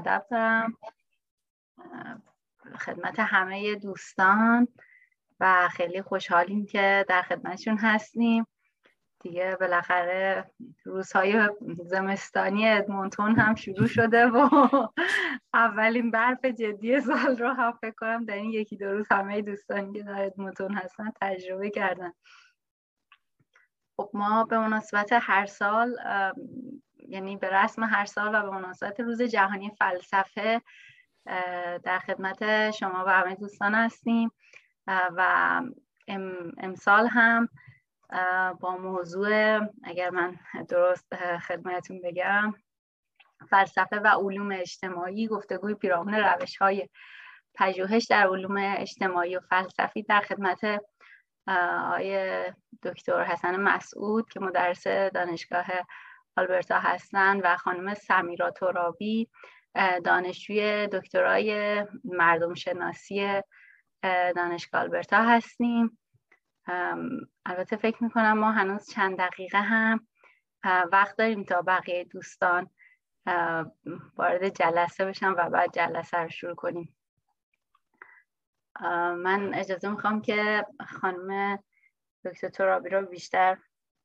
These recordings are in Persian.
دارم خدمت همه دوستان و خیلی خوشحالیم که در خدمتشون هستیم. دیگه بالاخره روزهای زمستانی ادمونتون هم شروع شده و اولین برف جدی سال رو هم فکر کنم در این یکی دو روز همه دوستانی که در ادمونتون هستن تجربه کردن. خب ما به مناسبت هر سال یعنی به رسم هر سال و به مناسبت روز جهانی فلسفه در خدمت شما و همه دوستان هستیم. و امسال هم با موضوع اگر من درست خدمتون بگم فلسفه و علوم اجتماعی گفتگوی پیرامون روش های پژوهش در علوم اجتماعی و فلسفی در خدمت آقای دکتر حسن مسعود که مدرس دانشگاه آلبرتا هستند و خانم سمیرا ترابی دانشجوی دکترای مردم شناسی دانشگاه آلبرتا هستیم. البته فکر می‌کنم ما هنوز چند دقیقه هم وقت داریم تا بقیه دوستان وارد جلسه بشن و بعد جلسه رو شروع کنیم. من اجازه می‌خوام که خانم دکتر ترابی رو بیشتر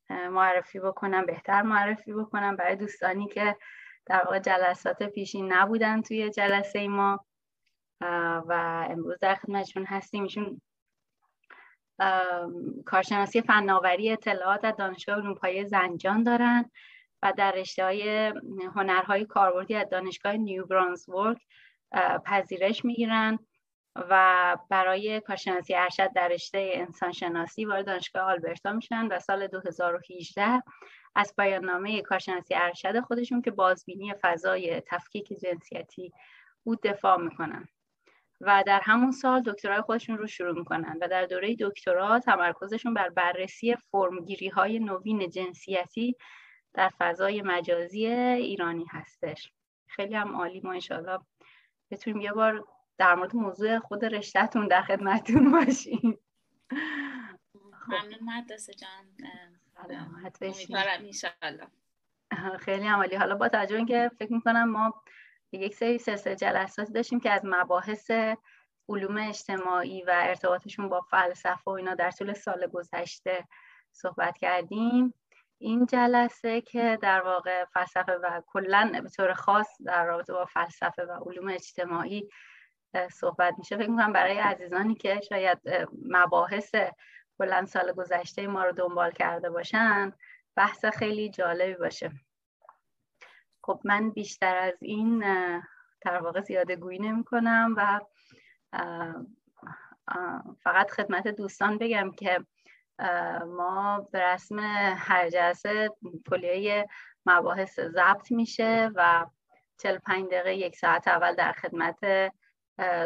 معرفی بکنم بهتر معرفی بکنم. برای دوستانی که در واقع جلسات پیشین نبودن توی جلسه ما و امروز در خدمتشون هستیم. ایشون کارشناسی فناوری اطلاعات از دانشگاه علوم زنجان دارن و در رشته های هنرهای کاربردی از دانشگاه نیو برانزورک پذیرش می‌گیرن. و برای کارشناسی ارشد در رشته انسانشناسی وارد دانشگاه آلبرتا میشن و سال 2018 از پایان نامه کارشناسی ارشد خودشون که بازبینی فضای تفکیک جنسیتی بود دفاع می‌کنن. و در همون سال دکترای خودشون رو شروع می‌کنن و در دوره دکترا تمرکزشون بر بررسی فرمگیری های نوین جنسیتی در فضای مجازی ایرانی هستش. خیلی هم عالی ما انشالله بتونیم یه بار در مورد موضوع خود رشتهتون در خدمتتون باشیم. ممنون مدرسه جان. خیلی عمالی حالا با توجه اینکه فکر می‌کنم ما یک سری سلسله جلساتی داشتیم که از مباحث علوم اجتماعی و ارتباطشون با فلسفه و اینا در طول سال گذشته صحبت کردیم. این جلسه که در واقع فلسفه و کلا به طور خاص در رابطه با فلسفه و علوم اجتماعی صحبت میشه. فکر می‌کنم برای عزیزانی که شاید مباحث کلا سال گذشته ما رو دنبال کرده باشن بحث خیلی جالبی باشه. خب من بیشتر از این در واقع زیاده گویی نمی کنم و فقط خدمت دوستان بگم که ما به رسم هر جلسه کلیه مباحث ضبط میشه و 45 دقیقه یک ساعت اول در خدمت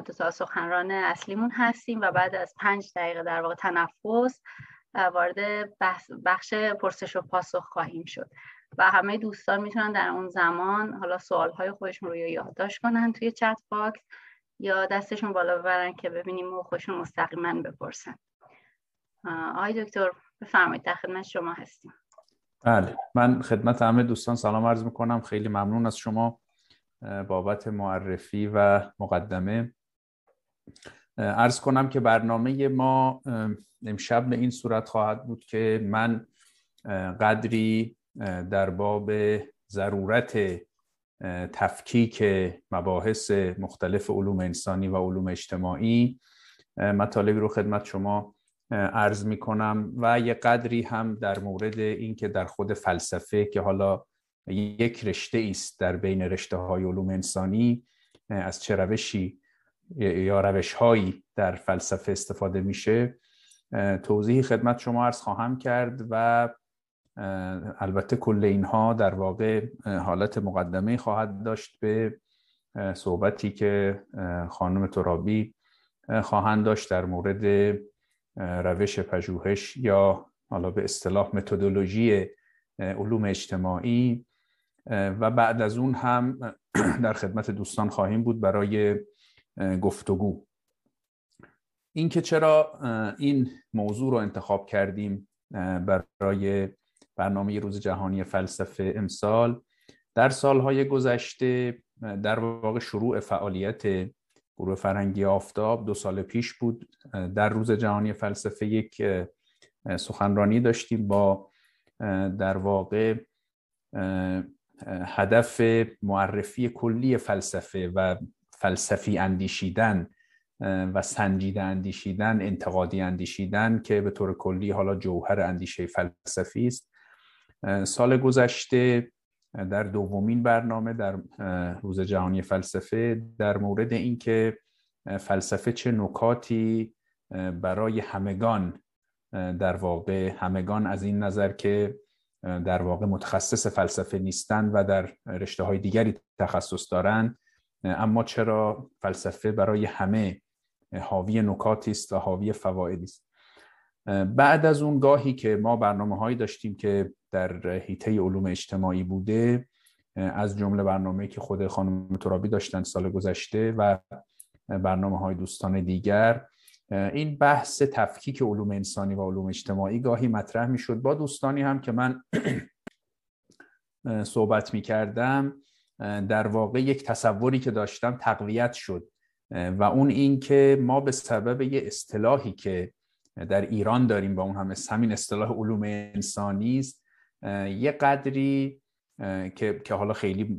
دو تا سخنران اصلیمون هستیم و بعد از پنج دقیقه در واقع تنفس وارد بخش پرسش و پاسخ خواهیم شد. و همه دوستان می‌تونن در اون زمان حالا سوالهای خودشون رو یا یادداشت کنن توی chat box یا دستشون بالا ببرن که ببینیم و خودشون مستقیما بپرسن. آقای دکتر بفرمایید در خدمت شما هستیم. بله من خدمت همه دوستان سلام عرض می‌کنم. خیلی ممنون از شما بابت معرفی و مقدمه. ارز کنم که برنامه ما امشب به این صورت خواهد بود که من قدری در باب ضرورت تفکیک مباحث مختلف علوم انسانی و علوم اجتماعی مطالبی رو خدمت شما عرض می کنم و یه قدری هم در مورد اینکه در خود فلسفه که حالا یک رشته است در بین رشته های علوم انسانی از چه روشی یا روش هایی در فلسفه استفاده میشه. توضیحی خدمت شما عرض خواهم کرد و البته کل اینها در واقع حالت مقدمه خواهد داشت به صحبتی که خانم ترابی خواهند داشت در مورد روش پژوهش یا حالا به اصطلاح متدولوژی علوم اجتماعی. و بعد از اون هم در خدمت دوستان خواهیم بود برای گفتگو. اینکه چرا این موضوع رو انتخاب کردیم برای برنامه روز جهانی فلسفه امسال در سالهای گذشته در واقع شروع فعالیت گروه فرنگی آفتاب دو سال پیش بود. در روز جهانی فلسفه یک سخنرانی داشتیم با در واقع هدف معرفی کلی فلسفه و فلسفی اندیشیدن و سنجیده اندیشیدن انتقادی اندیشیدن که به طور کلی حالا جوهر اندیشه فلسفی است. سال گذشته در دومین برنامه در روز جهانی فلسفه در مورد اینکه فلسفه چه نکاتی برای همگان در واقع همگان از این نظر که در واقع متخصص فلسفه نیستند و در رشته های دیگری تخصص دارند اما چرا فلسفه برای همه حاوی نکاتی است و حاوی فوایدی است؟ بعد از اون گاهی که ما برنامه هایی داشتیم که در حیطه علوم اجتماعی بوده از جمله برنامه که خود خانم ترابی داشتن سال گذشته و برنامه های دوستان دیگر این بحث تفکیک علوم انسانی و علوم اجتماعی گاهی مطرح می شد با دوستانی هم که من صحبت می کردم در واقع یک تصوری که داشتم تقویت شد. و اون این که ما به سبب یه اصطلاحی که در ایران داریم با اون هم همین اصطلاح علوم انسانی است یه قدری که که حالا خیلی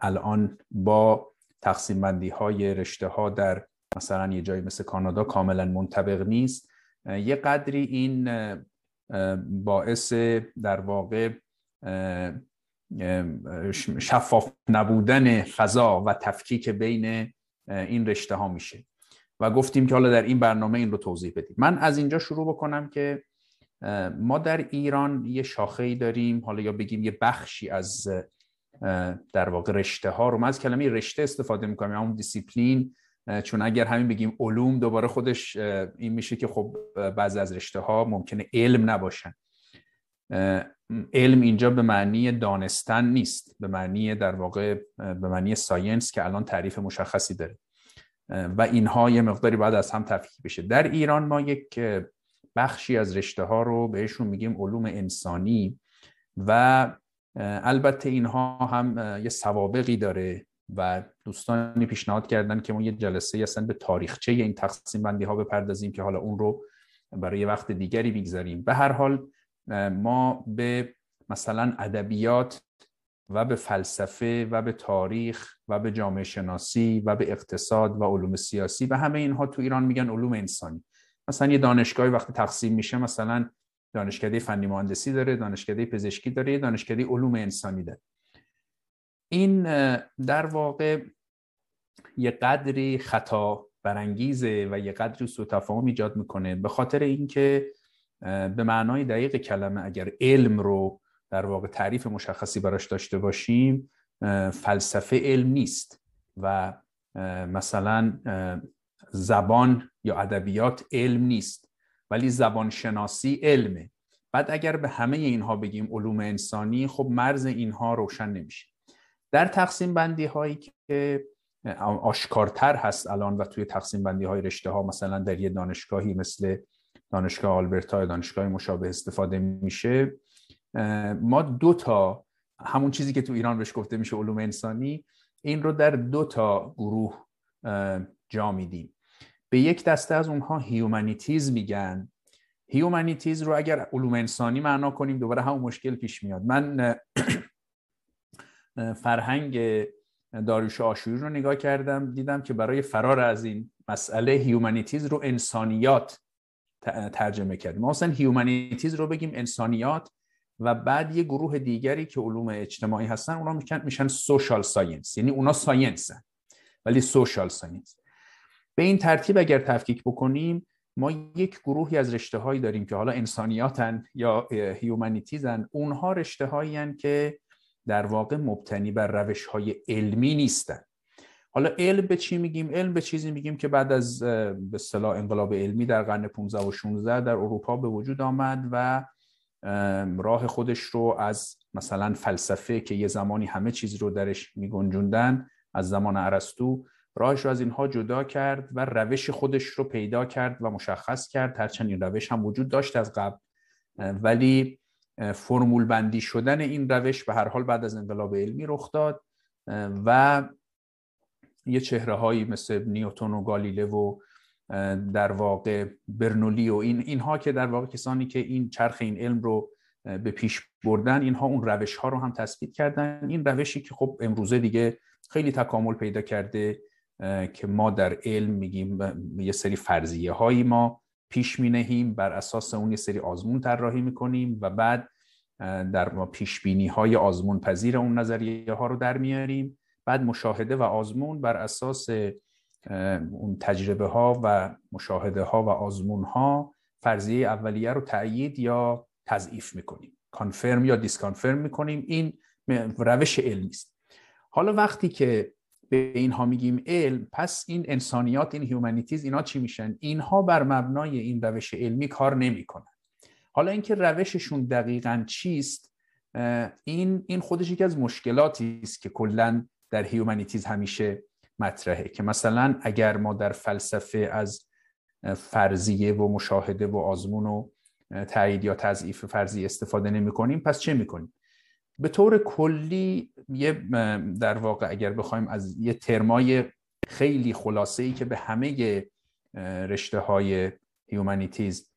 الان با تقسیم بندی های رشته ها در مثلا یه جایی مثل کانادا کاملا منطبق نیست. یه قدری این باعث در واقع شفاف نبودن فضا و تفکیک بین این رشته ها میشه. و گفتیم که حالا در این برنامه این رو توضیح بدیم. من از اینجا شروع بکنم که ما در ایران یه شاخه ای داریم. حالا یا بگیم یه بخشی از در واقع رشته ها رو. ما از کلمه رشته استفاده می‌کنیم اون دیسیپلین. چون اگر همین بگیم علوم دوباره خودش این میشه که خب بعضی از رشته ها ممکنه علم نباشن. علم اینجا به معنی دانستن نیست به معنی در واقع به معنی ساینس که الان تعریف مشخصی داره. و اینها یه مقداری باید از هم تفکیک بشه. در ایران ما یک بخشی از رشته ها رو بهشون میگیم علوم انسانی و البته اینها هم یه سوابقی داره. و دوستانی پیشنهاد کردن که ما یه جلسه اصلا به تاریخچه این تقسیم بندی ها بپردازیم که حالا اون رو برای وقت دیگری بگذاریم. به هر حال ما به مثلا ادبیات و به فلسفه و به تاریخ و به جامعه شناسی و به اقتصاد و علوم سیاسی و همه اینها تو ایران میگن علوم انسانی. مثلا یه دانشگاهی وقتی تقسیم میشه مثلا دانشکده فنی مهندسی داره دانشکده پزشکی داره دانشکده علوم انسانی داره. این در واقع یه قدری خطا برانگیزه و یه قدری سوء تفاهم ایجاد می‌کنه. به خاطر اینکه به معنای دقیق کلمه اگر علم رو در واقع تعریف مشخصی براش داشته باشیم فلسفه علم نیست و مثلا زبان یا ادبیات علم نیست ولی زبان شناسی علمه. بعد اگر به همه اینها بگیم علوم انسانی خب مرز اینها روشن نمیشه. در تقسیم بندی هایی که آشکارتر هست الان و توی تقسیم بندی های رشته ها مثلا در یه دانشگاهی مثل دانشگاه آلبرتا دانشگاه مشابه استفاده میشه ما دو تا همون چیزی که تو ایران بهش گفته میشه علوم انسانی این رو در دو تا گروه جا میدیم. به یک دسته از اونها humanities میگن humanities رو اگر علوم انسانی معنا کنیم دوباره همون مشکل پیش میاد. من فرهنگ داریوش آشوری رو نگاه کردم دیدم که برای فرار از این مسئله humanities رو انسانیات ترجمه کردیم ما اصلا humanities رو بگیم انسانیات و بعد یه گروه دیگری که علوم اجتماعی هستن اونا میشن میشن social science یعنی اونا science ن ولی social science به این ترتیب اگر تفکیک بکنیم ما یک گروهی از رشته هایی داریم که حالا انسانیاتن یا humanities ن اونها رشته هایی که در واقع مبتنی بر روش های علمی نیستن. حالا علم به چی میگیم؟ علم به چیزی میگیم که بعد از به اصطلاح انقلاب علمی در قرن 15 و 16 در اروپا به وجود آمد و راه خودش رو از مثلا فلسفه که یه زمانی همه چیز رو درش میگنجوندن از زمان ارسطو راهش رو از اینها جدا کرد و روش خودش رو پیدا کرد و مشخص کرد. هرچند این روش هم وجود داشت از قبل. ولی فرمول بندی شدن این روش به هر حال بعد از انقلاب علمی رخ داد و یه چهره هایی مثل نیوتون و گالیله و در واقع برنولی و این اینها که در واقع کسانی که این چرخ این علم رو به پیش بردن اینها اون روش ها رو هم تثبیت کردن. این روشی که خب امروزه دیگه خیلی تکامل پیدا کرده که ما در علم میگیم یه سری فرضیه هایی ما پیش می نهیم بر اساس اون یه سری آزمون طراحی می‌کنیم و بعد در پیش بینی های آزمون پذیر اون نظریه ها رو در میاریم. بعد مشاهده و آزمون بر اساس اون تجربه ها و مشاهده ها و آزمون ها فرضیه اولیه رو تأیید یا تضعیف می‌کنیم کانفرم یا دیسکانفرم می‌کنیم این روش علمی است. حالا وقتی که به اینها میگیم علم پس این انسانیات این humanities اینا چی میشن؟ اینها بر مبنای این روش علمی کار نمی‌کنن. حالا اینکه روششون دقیقا چیست این این خودش یکی از مشکلاتی است که کلا در humanities همیشه مطرحه که مثلا اگر ما در فلسفه از فرضیه و مشاهده و آزمون و تایید یا تضعیف فرضی استفاده نمی کنیم پس چه می کنیم به طور کلی یه در واقع اگر بخوایم از یه ترمای خیلی خلاصه ای که به همه رشته های هیومانیتیز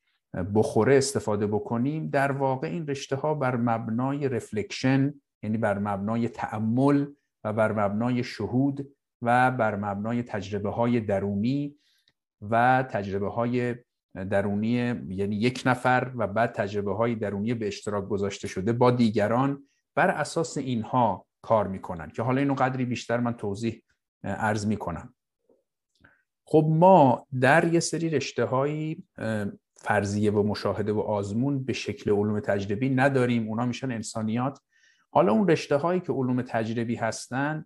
بخوره استفاده بکنیم در واقع این رشته ها بر مبنای رفلکشن یعنی بر مبنای تعمل و بر مبنای شهود و بر مبنای تجربه های درونی و تجربه های درونی یعنی یک نفر و بعد تجربه های درونی به اشتراک گذاشته شده با دیگران. بر اساس اینها کار می‌کنن که حالا اینو قدری بیشتر من توضیح ارز می‌کنم. خب ما در یه سری رشته های فرضیه و مشاهده و آزمون به شکل علوم تجربی نداریم. اونا میشن انسانیات. حالا اون رشته هایی که علوم تجربی هستن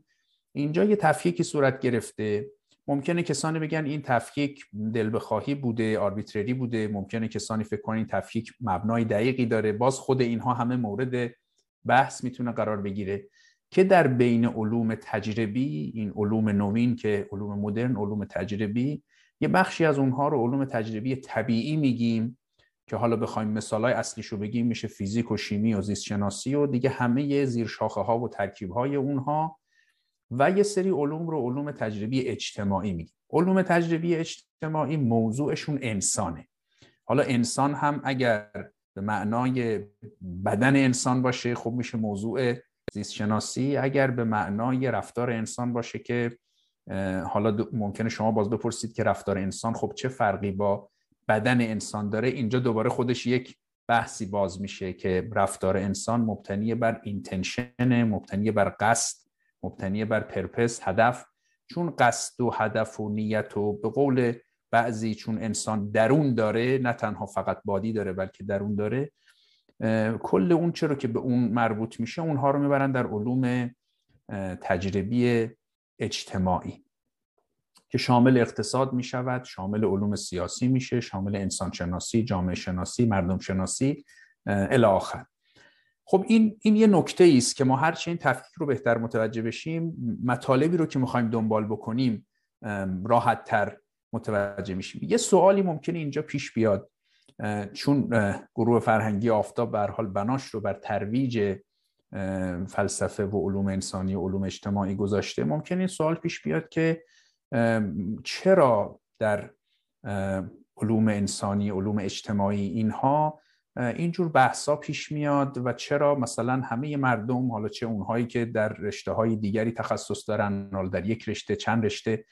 اینجا یه تفکیکی صورت گرفته. ممکنه کسانی بگن این تفکیک دل بخواهی بوده آربیتری بوده. ممکنه کسانی فکر کنن این تفکیک مبنای دقیقی داره. باز خود اینها همه مورد بحث می‌تونه قرار بگیره که در بین علوم تجربی این علوم نوین که علوم مدرن علوم تجربی یه بخشی از اونها رو علوم تجربی طبیعی میگیم که حالا بخوایم مثالای اصلیشو بگیم میشه فیزیک و شیمی و زیست شناسی و دیگه همه زیر شاخه ها و ترکیب های اونها و یه سری علوم رو علوم تجربی اجتماعی میگیم. علوم تجربی اجتماعی موضوعشون انسانه. حالا انسان هم اگر به معنای بدن انسان باشه خب میشه موضوع زیست شناسی اگر به معنای رفتار انسان باشه که حالا ممکنه شما باز بپرسید که رفتار انسان خب چه فرقی با بدن انسان داره؟ اینجا دوباره خودش یک بحثی باز میشه که رفتار انسان مبتنی بر اینتنشن مبتنی بر قصد مبتنی بر پرپس هدف. چون قصد و هدف و نیت و به قول بعضی چون انسان درون داره نه تنها فقط بادی داره بلکه درون داره کل اون چرا که به اون مربوط میشه اونها رو می‌برن در علوم تجربی اجتماعی که شامل اقتصاد می شود شامل علوم سیاسی میشه شامل انسان شناسی جامعه شناسی مردم شناسی الی آخر. خب این این یه نکته است که ما هر این تفکیک رو بهتر متوجه بشیم مطالبی رو که می‌خوایم دنبال بکنیم راحت تر متوجه میشیم یه سوالی ممکنه اینجا پیش بیاد. چون گروه فرهنگی آفتاب به حال بناش رو بر ترویج فلسفه و علوم انسانی و علوم اجتماعی گذاشته. ممکنه این سوال پیش بیاد که چرا در علوم انسانی علوم اجتماعی اینها اینجور بحثا پیش میاد و چرا مثلا همه مردم حالا چه اونهایی که در رشته های دیگری تخصص دارن حالا در یک رشته چند رشته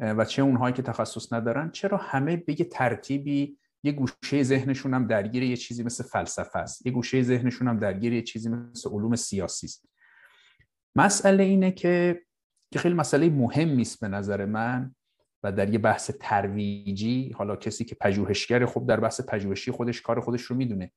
و چه اونهایی که تخصص ندارن چرا همه به یه ترتیبی یه گوشه ذهنشون هم درگیر یه چیزی مثل فلسفه است. یه گوشه ذهنشون هم درگیر یه چیزی مثل علوم سیاسی است. مسئله اینه که که خیلی مسئله مهمی است به نظر من و در یه بحث ترویجی حالا کسی که پژوهشگر خب در بحث پژوهشی خودش کار خودش رو می‌دونه.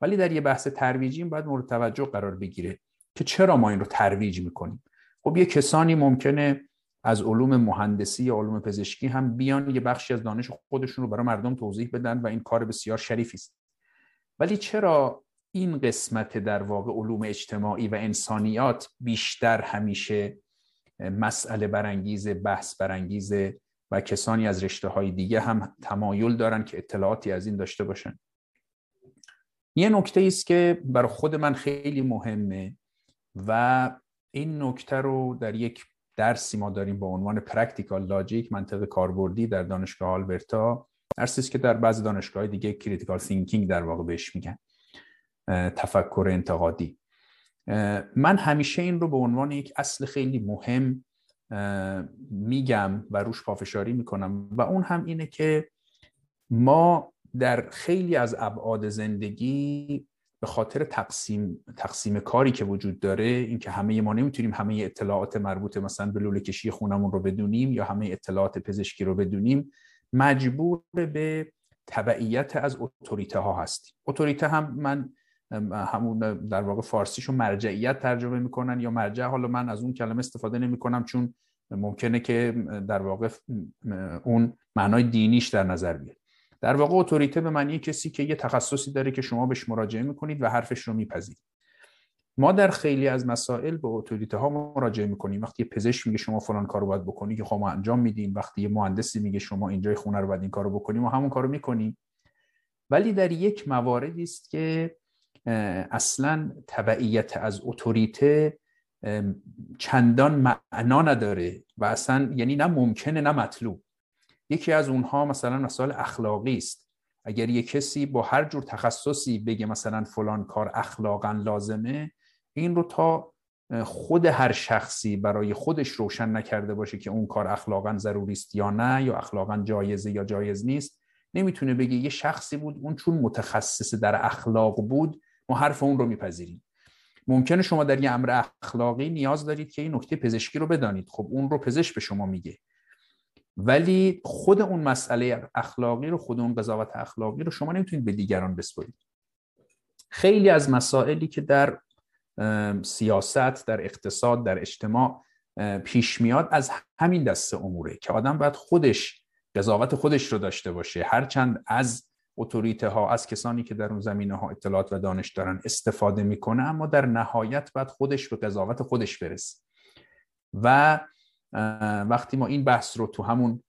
ولی در یه بحث ترویجی باید مورد توجه قرار بگیره که چرا ما این رو ترویج می‌کنیم؟ خب یه کسانی ممکنه از علوم مهندسی یا علوم پزشکی هم بیان یه بخشی از دانش خودشون رو برای مردم توضیح بدن و این کار بسیار شریفی است. ولی چرا این قسمت در واقع علوم اجتماعی و انسانیات بیشتر همیشه مسئله برانگیز بحث برانگیز و کسانی از رشته های دیگه هم تمایل دارن که اطلاعاتی از این داشته باشن؟ یه نکته است که برای خود من خیلی مهمه و این نکته رو در یک درسی ما داریم با عنوان practical logic منطق کاربردی در دانشگاه آلبرتا درسی که در بعضی دانشگاه دیگه critical thinking در واقع بهش میگن تفکر انتقادی. من همیشه این رو به عنوان یک اصل خیلی مهم میگم و روش پافشاری می‌کنم و اون هم اینه که ما در خیلی از ابعاد زندگی به خاطر تقسیم تقسیم کاری که وجود داره اینکه همه ما نمی‌تونیم همه اطلاعات مربوط مثلا به لوله کشی خونمون رو بدونیم یا همه اطلاعات پزشکی رو بدونیم مجبور به تبعیت از اتوریته ها هستیم. اتوریته هم من همون در واقع فارسیشو مرجعیت ترجمه می‌کنن یا مرجع حالا من از اون کلمه استفاده نمی‌کنم چون ممکنه که در واقع اون معنای دینیش در نظر بیاد. در واقع اتوریته به معنی کسی که یه تخصصی داره که شما بهش مراجعه می‌کنید و حرفش رو میپذیرید. ما در خیلی از مسائل به اتوریته ها مراجعه می‌کنیم. وقتی پزشک میگه شما فلان کارو باید بکنی که خب ما انجام میدیم. وقتی یه مهندسی میگه شما اینجای خونه رو باید این کارو بکنیم و همون کارو می‌کنیم. ولی در یک مواردی است که اصلا تبعیت از اتوریته چندان معنا نداره و اصلا یعنی نه ممکنه نه مطلوب. یکی از اونها مثلا مسائل اخلاقی است. اگر یه کسی با هر جور تخصصی بگه مثلا فلان کار اخلاقا لازمه این رو تا خود هر شخصی برای خودش روشن نکرده باشه که اون کار اخلاقا ضروری است یا نه یا اخلاقا جایزه یا جایز نیست. نمی‌تونه بگه یه شخصی بود اون چون متخصص در اخلاق بود ما حرف اون رو میپذیریم. ممکنه شما در یه امر اخلاقی نیاز دارید که این نکته پزشکی رو بدانید. خب اون رو پزشک به شما میگه. ولی خود اون مسئله اخلاقی رو خود اون قضاوت اخلاقی رو شما نمی‌تونید به دیگران بسپرید. خیلی از مسائلی که در سیاست در اقتصاد در اجتماع پیش میاد از همین دسته اموره که آدم باید خودش قضاوت خودش رو داشته باشه. هرچند از اتوریته ها از کسانی که در اون زمینه ها اطلاعات و دانش دارن استفاده می‌کنه اما در نهایت باید خودش به قضاوت خودش برسه. و وقتی ما این بحث رو تو همون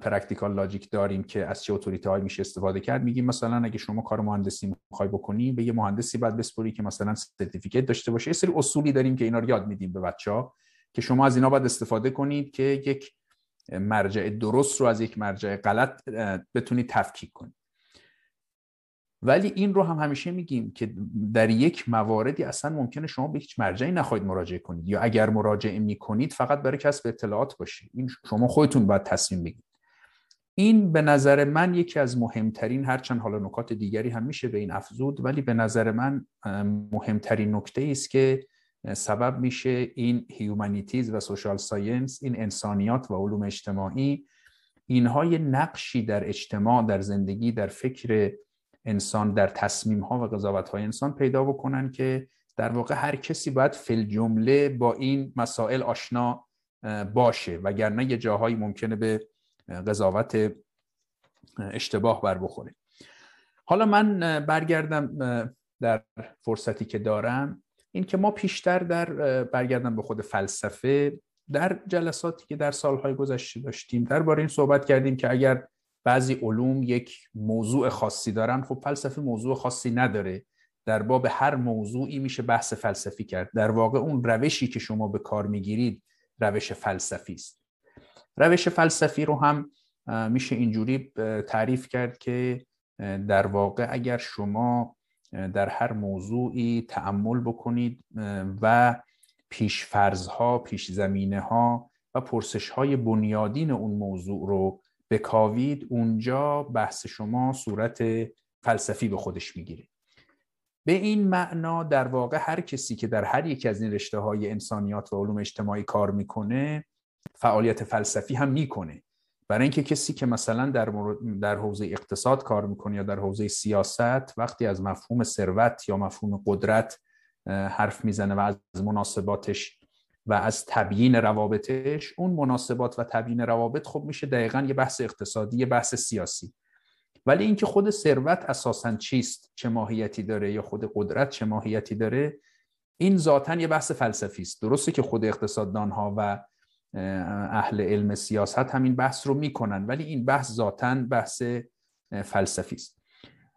practical logic داریم که از چه اتوریته های میشه استفاده کرد میگیم مثلا اگه شما کار مهندسی می‌خوای بکنی به یه مهندسی باید بسپری که مثلا certificate داشته باشه. یه سری اصولی داریم که اینا رو یاد میدیم به بچه ها که شما از اینا باید استفاده کنید که یک مرجع درست رو از یک مرجع غلط بتونید تفکیک کنید. ولی این رو هم همیشه میگیم که در یک مواردی اصلا ممکنه شما به هیچ مرجعی نخواهید مراجعه کنید. یا اگر مراجعه می‌کنید فقط برای کسب اطلاعات باشید. این شما خودتون باید تصمیم بگیرید. این به نظر من یکی از مهمترین هرچند حالا نکات دیگری هم میشه به این افزود ولی به نظر من مهمترین نکته است که سبب میشه این humanities و social science این انسانیات و علوم اجتماعی اینها یه نقشی در اجتماع در زندگی در فکر انسان در تصمیم ها و قضاوت های انسان پیدا بکنن که در واقع هر کسی باید فی‌الجمله با این مسائل آشنا باشه. وگرنه یه جاهایی ممکنه به قضاوت اشتباه بر بخوره. حالا من برگردم در فرصتی که دارم. این که ما پیشتر در برگردم به خود فلسفه در جلساتی که در سالهای گذشته داشتیم درباره این صحبت کردیم که اگر بعضی علوم یک موضوع خاصی دارن. خب فلسفه موضوع خاصی نداره. در باب هر موضوعی میشه بحث فلسفی کرد. در واقع اون روشی که شما به کار می‌گیرید روش فلسفی است. روش فلسفی رو هم میشه اینجوری تعریف کرد که در واقع اگر شما در هر موضوعی تعمل بکنید و پیش فرضها پیش زمینه ها و پرسش های بنیادین اون موضوع رو بکاوید اونجا بحث شما صورت فلسفی به خودش می‌گیره. به این معنا در واقع هر کسی که در هر یکی از این رشته های انسانیات و علوم اجتماعی کار می‌کنه فعالیت فلسفی هم می‌کنه. برای اینکه کسی که مثلا در, در حوزه اقتصاد کار می‌کنه یا در حوزه سیاست وقتی از مفهوم ثروت یا مفهوم قدرت حرف می‌زنه و از مناسباتش و از تبیین روابطش اون مناسبات و تبیین روابط خب میشه دقیقا یه بحث اقتصادی یه بحث سیاسی. ولی اینکه خود ثروت اساسا چیست؟ چه ماهیتی داره؟ یا خود قدرت چه ماهیتی داره؟ این ذاتا یه بحث فلسفی است. درسته که خود اقتصاددان ها و اهل علم سیاست همین بحث رو می‌کنن ولی این بحث ذاتا بحث فلسفی است.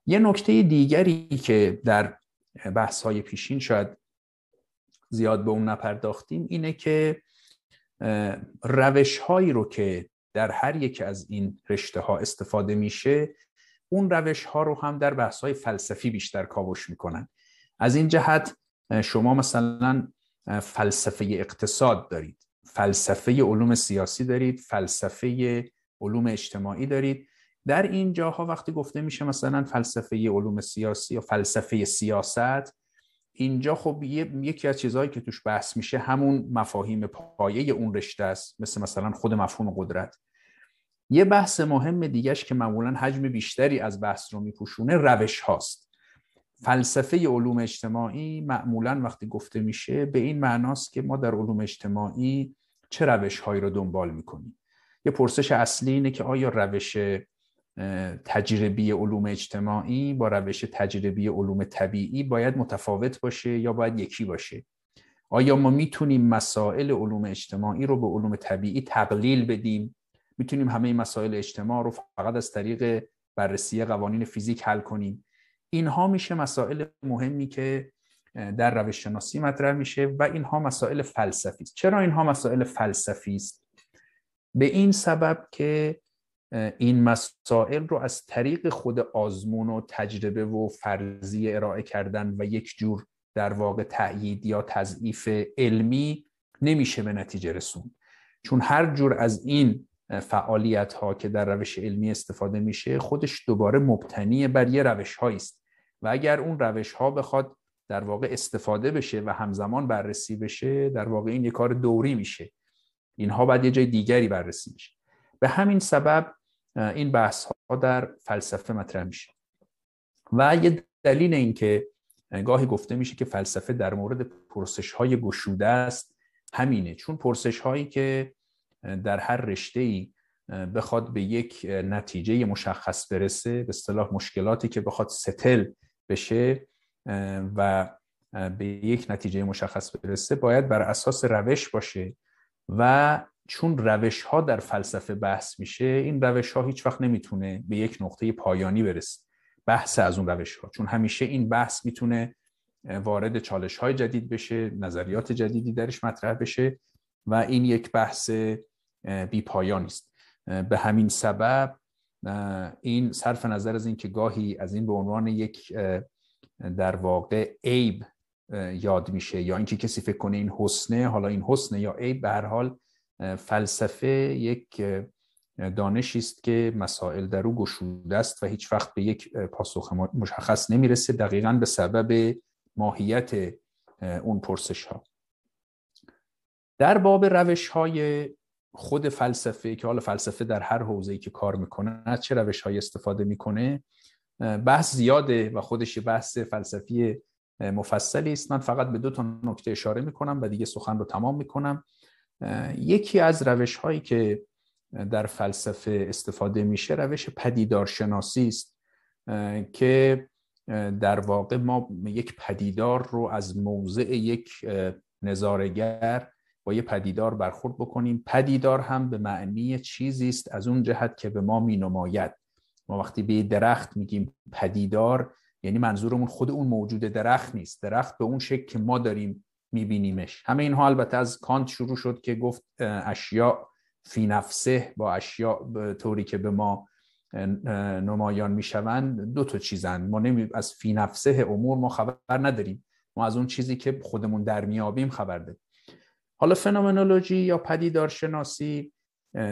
یه نکته دیگری که در بحث های پیشین شاید زیاد به اون نپرداختیم اینه که روش هایی رو که در هر یک از این رشته ها استفاده میشه اون روش ها رو هم در بحث های فلسفی بیشتر کاوش می‌کنن. از این جهت شما مثلا فلسفه اقتصاد دارید فلسفه علوم سیاسی دارید فلسفه علوم اجتماعی دارید. در این جاها وقتی گفته میشه مثلا فلسفه علوم سیاسی یا فلسفه سیاست اینجا خب یکی از چیزهایی که توش بحث میشه همون مفاهیم پایه اون رشته است مثل مثلا خود مفهوم قدرت. یه بحث مهم دیگهش که معمولا حجم بیشتری از بحث رو میپوشونه روش هاست. فلسفه علوم اجتماعی معمولا وقتی گفته میشه به این معناست که ما در علوم اجتماعی چه روش هایی رو دنبال می‌کنیم؟ یه پرسش اصلی اینه که آیا روش تجربی علوم اجتماعی با روش تجربی علوم طبیعی باید متفاوت باشه یا باید یکی باشه. آیا ما می‌تونیم مسائل علوم اجتماعی رو به علوم طبیعی تقلیل بدیم؟ می‌تونیم همه مسائل اجتماع رو فقط از طریق بررسی قوانین فیزیک حل کنیم. اینها میشه مسائل مهمی که در روش شناسی مطرح میشه و اینها مسائل فلسفی است. چرا اینها مسائل فلسفی است؟ به این سبب که این مسائل رو از طریق خود آزمون و تجربه و فرضی ارائه کردن و یک جور در واقع تأیید یا تضعیف علمی نمیشه به نتیجه رسون چون هر جور از این فعالیت ها که در روش علمی استفاده میشه خودش دوباره مبتنی بر یه روش است. و اگر اون روش ها بخواد در واقع استفاده بشه و همزمان بررسی بشه در واقع این یه کار دوری میشه. اینها بعد یه جای دیگری بررسی میشه. به همین سبب این بحث ها در فلسفه مطرح میشه. و یه دلیل این که گاهی گفته میشه که فلسفه در مورد پرسش های گشوده است همینه. چون پرسش هایی که در هر رشته ای بخواد به یک نتیجه مشخص برسه به اصطلاح مشکلاتی که بخواد ستل بشه و به یک نتیجه مشخص برسه باید بر اساس روش باشه و چون روش ها در فلسفه بحث میشه این روش ها هیچ وقت نمی‌تونه به یک نقطه پایانی برسه بحث از اون روش ها چون همیشه این بحث می‌تونه وارد چالش های جدید بشه نظریات جدیدی درش مطرح بشه و این یک بحث بی پایان است. به همین سبب این صرف نظر از اینکه گاهی از این به عنوان یک در واقع عیب یاد میشه یا اینکه کسی فکر کنه این حسنه حالا این حسنه یا عیب به هر حال فلسفه یک دانشی است که مسائل در او گشوده است و هیچ وقت به یک پاسخ مشخص نمی‌رسه دقیقا به سبب ماهیت اون پرسش ها در باب روش های خود فلسفه که حالا فلسفه در هر حوزه‌ای که کار می‌کنه چه روش های استفاده می‌کنه بحث زیاده و خودش بحث فلسفی مفصلی است. من فقط به دو تا نکته اشاره می‌کنم و دیگه سخن رو تمام می‌کنم. یکی از روش هایی که در فلسفه استفاده میشه روش پدیدارشناسی است که در واقع ما یک پدیدار رو از موضع یک نظارگر با یه پدیدار برخورد بکنیم. پدیدار هم به معنی چیزی است از اون جهت که به ما مینماید. ما وقتی به درخت میگیم پدیدار یعنی منظورمون خود اون موجود درخت نیست. درخت به اون شکل که ما داریم میبینیمش. همه اینها البته از کانت شروع شد که گفت اشیاء فی نفسه با اشیاء طوری که به ما نمایان می‌شوند دو تا چیزن. ما نمی از فی نفسه امور ما خبر نداریم. ما از اون چیزی که خودمون در میابیم خبر داریم. حالا فنومنولوژی یا پدیدارشناسی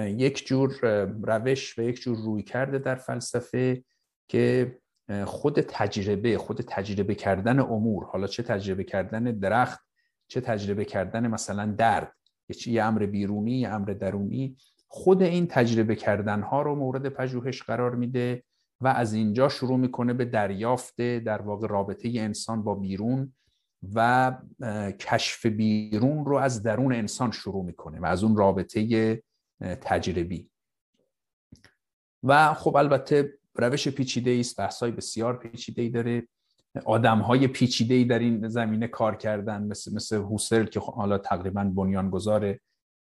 یک جور روش و یک جور روی کرده در فلسفه که خود تجربه خود تجربه کردن امور حالا چه تجربه کردن درخت چه تجربه کردن مثلا درد. یه امر بیرونی یه امر درونی. خود این تجربه کردن ها رو مورد پژوهش قرار میده و از اینجا شروع می‌کنه به دریافت در واقع رابطه انسان با بیرون و کشف بیرون رو از درون انسان شروع می‌کنه و از اون رابطه تجربی. و خب البته روش پیچیده است بحث‌های بسیار پیچیده ای داره. آدم های پیچیده ای در این زمینه کار کردن مثل مثل هوسرل که حالا تقریبا بنیانگذار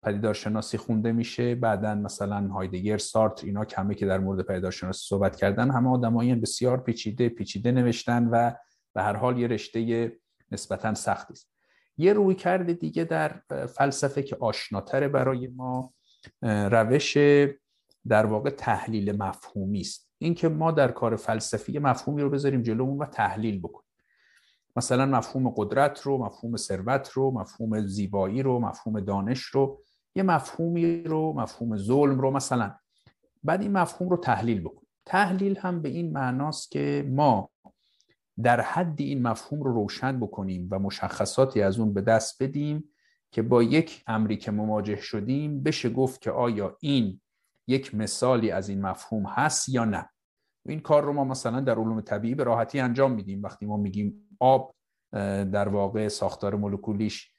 پدیدارشناسی خونده میشه. بعدا مثلا هایدگر سارت اینا کمه که در مورد پدیدارشناسی صحبت کردن. همه آدمایی بسیار پیچیده پیچیده نوشتن و به هر حال یه رشته نسبتا سختی است. یه روی کرده دیگه در فلسفه که آشناتره برای ما روش در واقع تحلیل مفهومی است. اینکه ما در کار فلسفی مفهومی رو بذاریم جلومون و تحلیل بکنیم. مثلا مفهوم قدرت رو مفهوم ثروت رو مفهوم زیبایی رو مفهوم دانش رو یه مفهومی رو مفهوم ظلم رو مثلا. بعد این مفهوم رو تحلیل بکنیم. تحلیل هم به این معناست که ما در حد این مفهوم رو روشن بکنیم و مشخصاتی از اون به دست بدیم که با یک امری که مواجه شدیم بشه گفت که آیا این یک مثالی از این مفهوم هست یا نه. این کار رو ما مثلا در علوم طبیعی به راحتی انجام میدیم. وقتی ما میگیم آب در واقع ساختار مولکولیش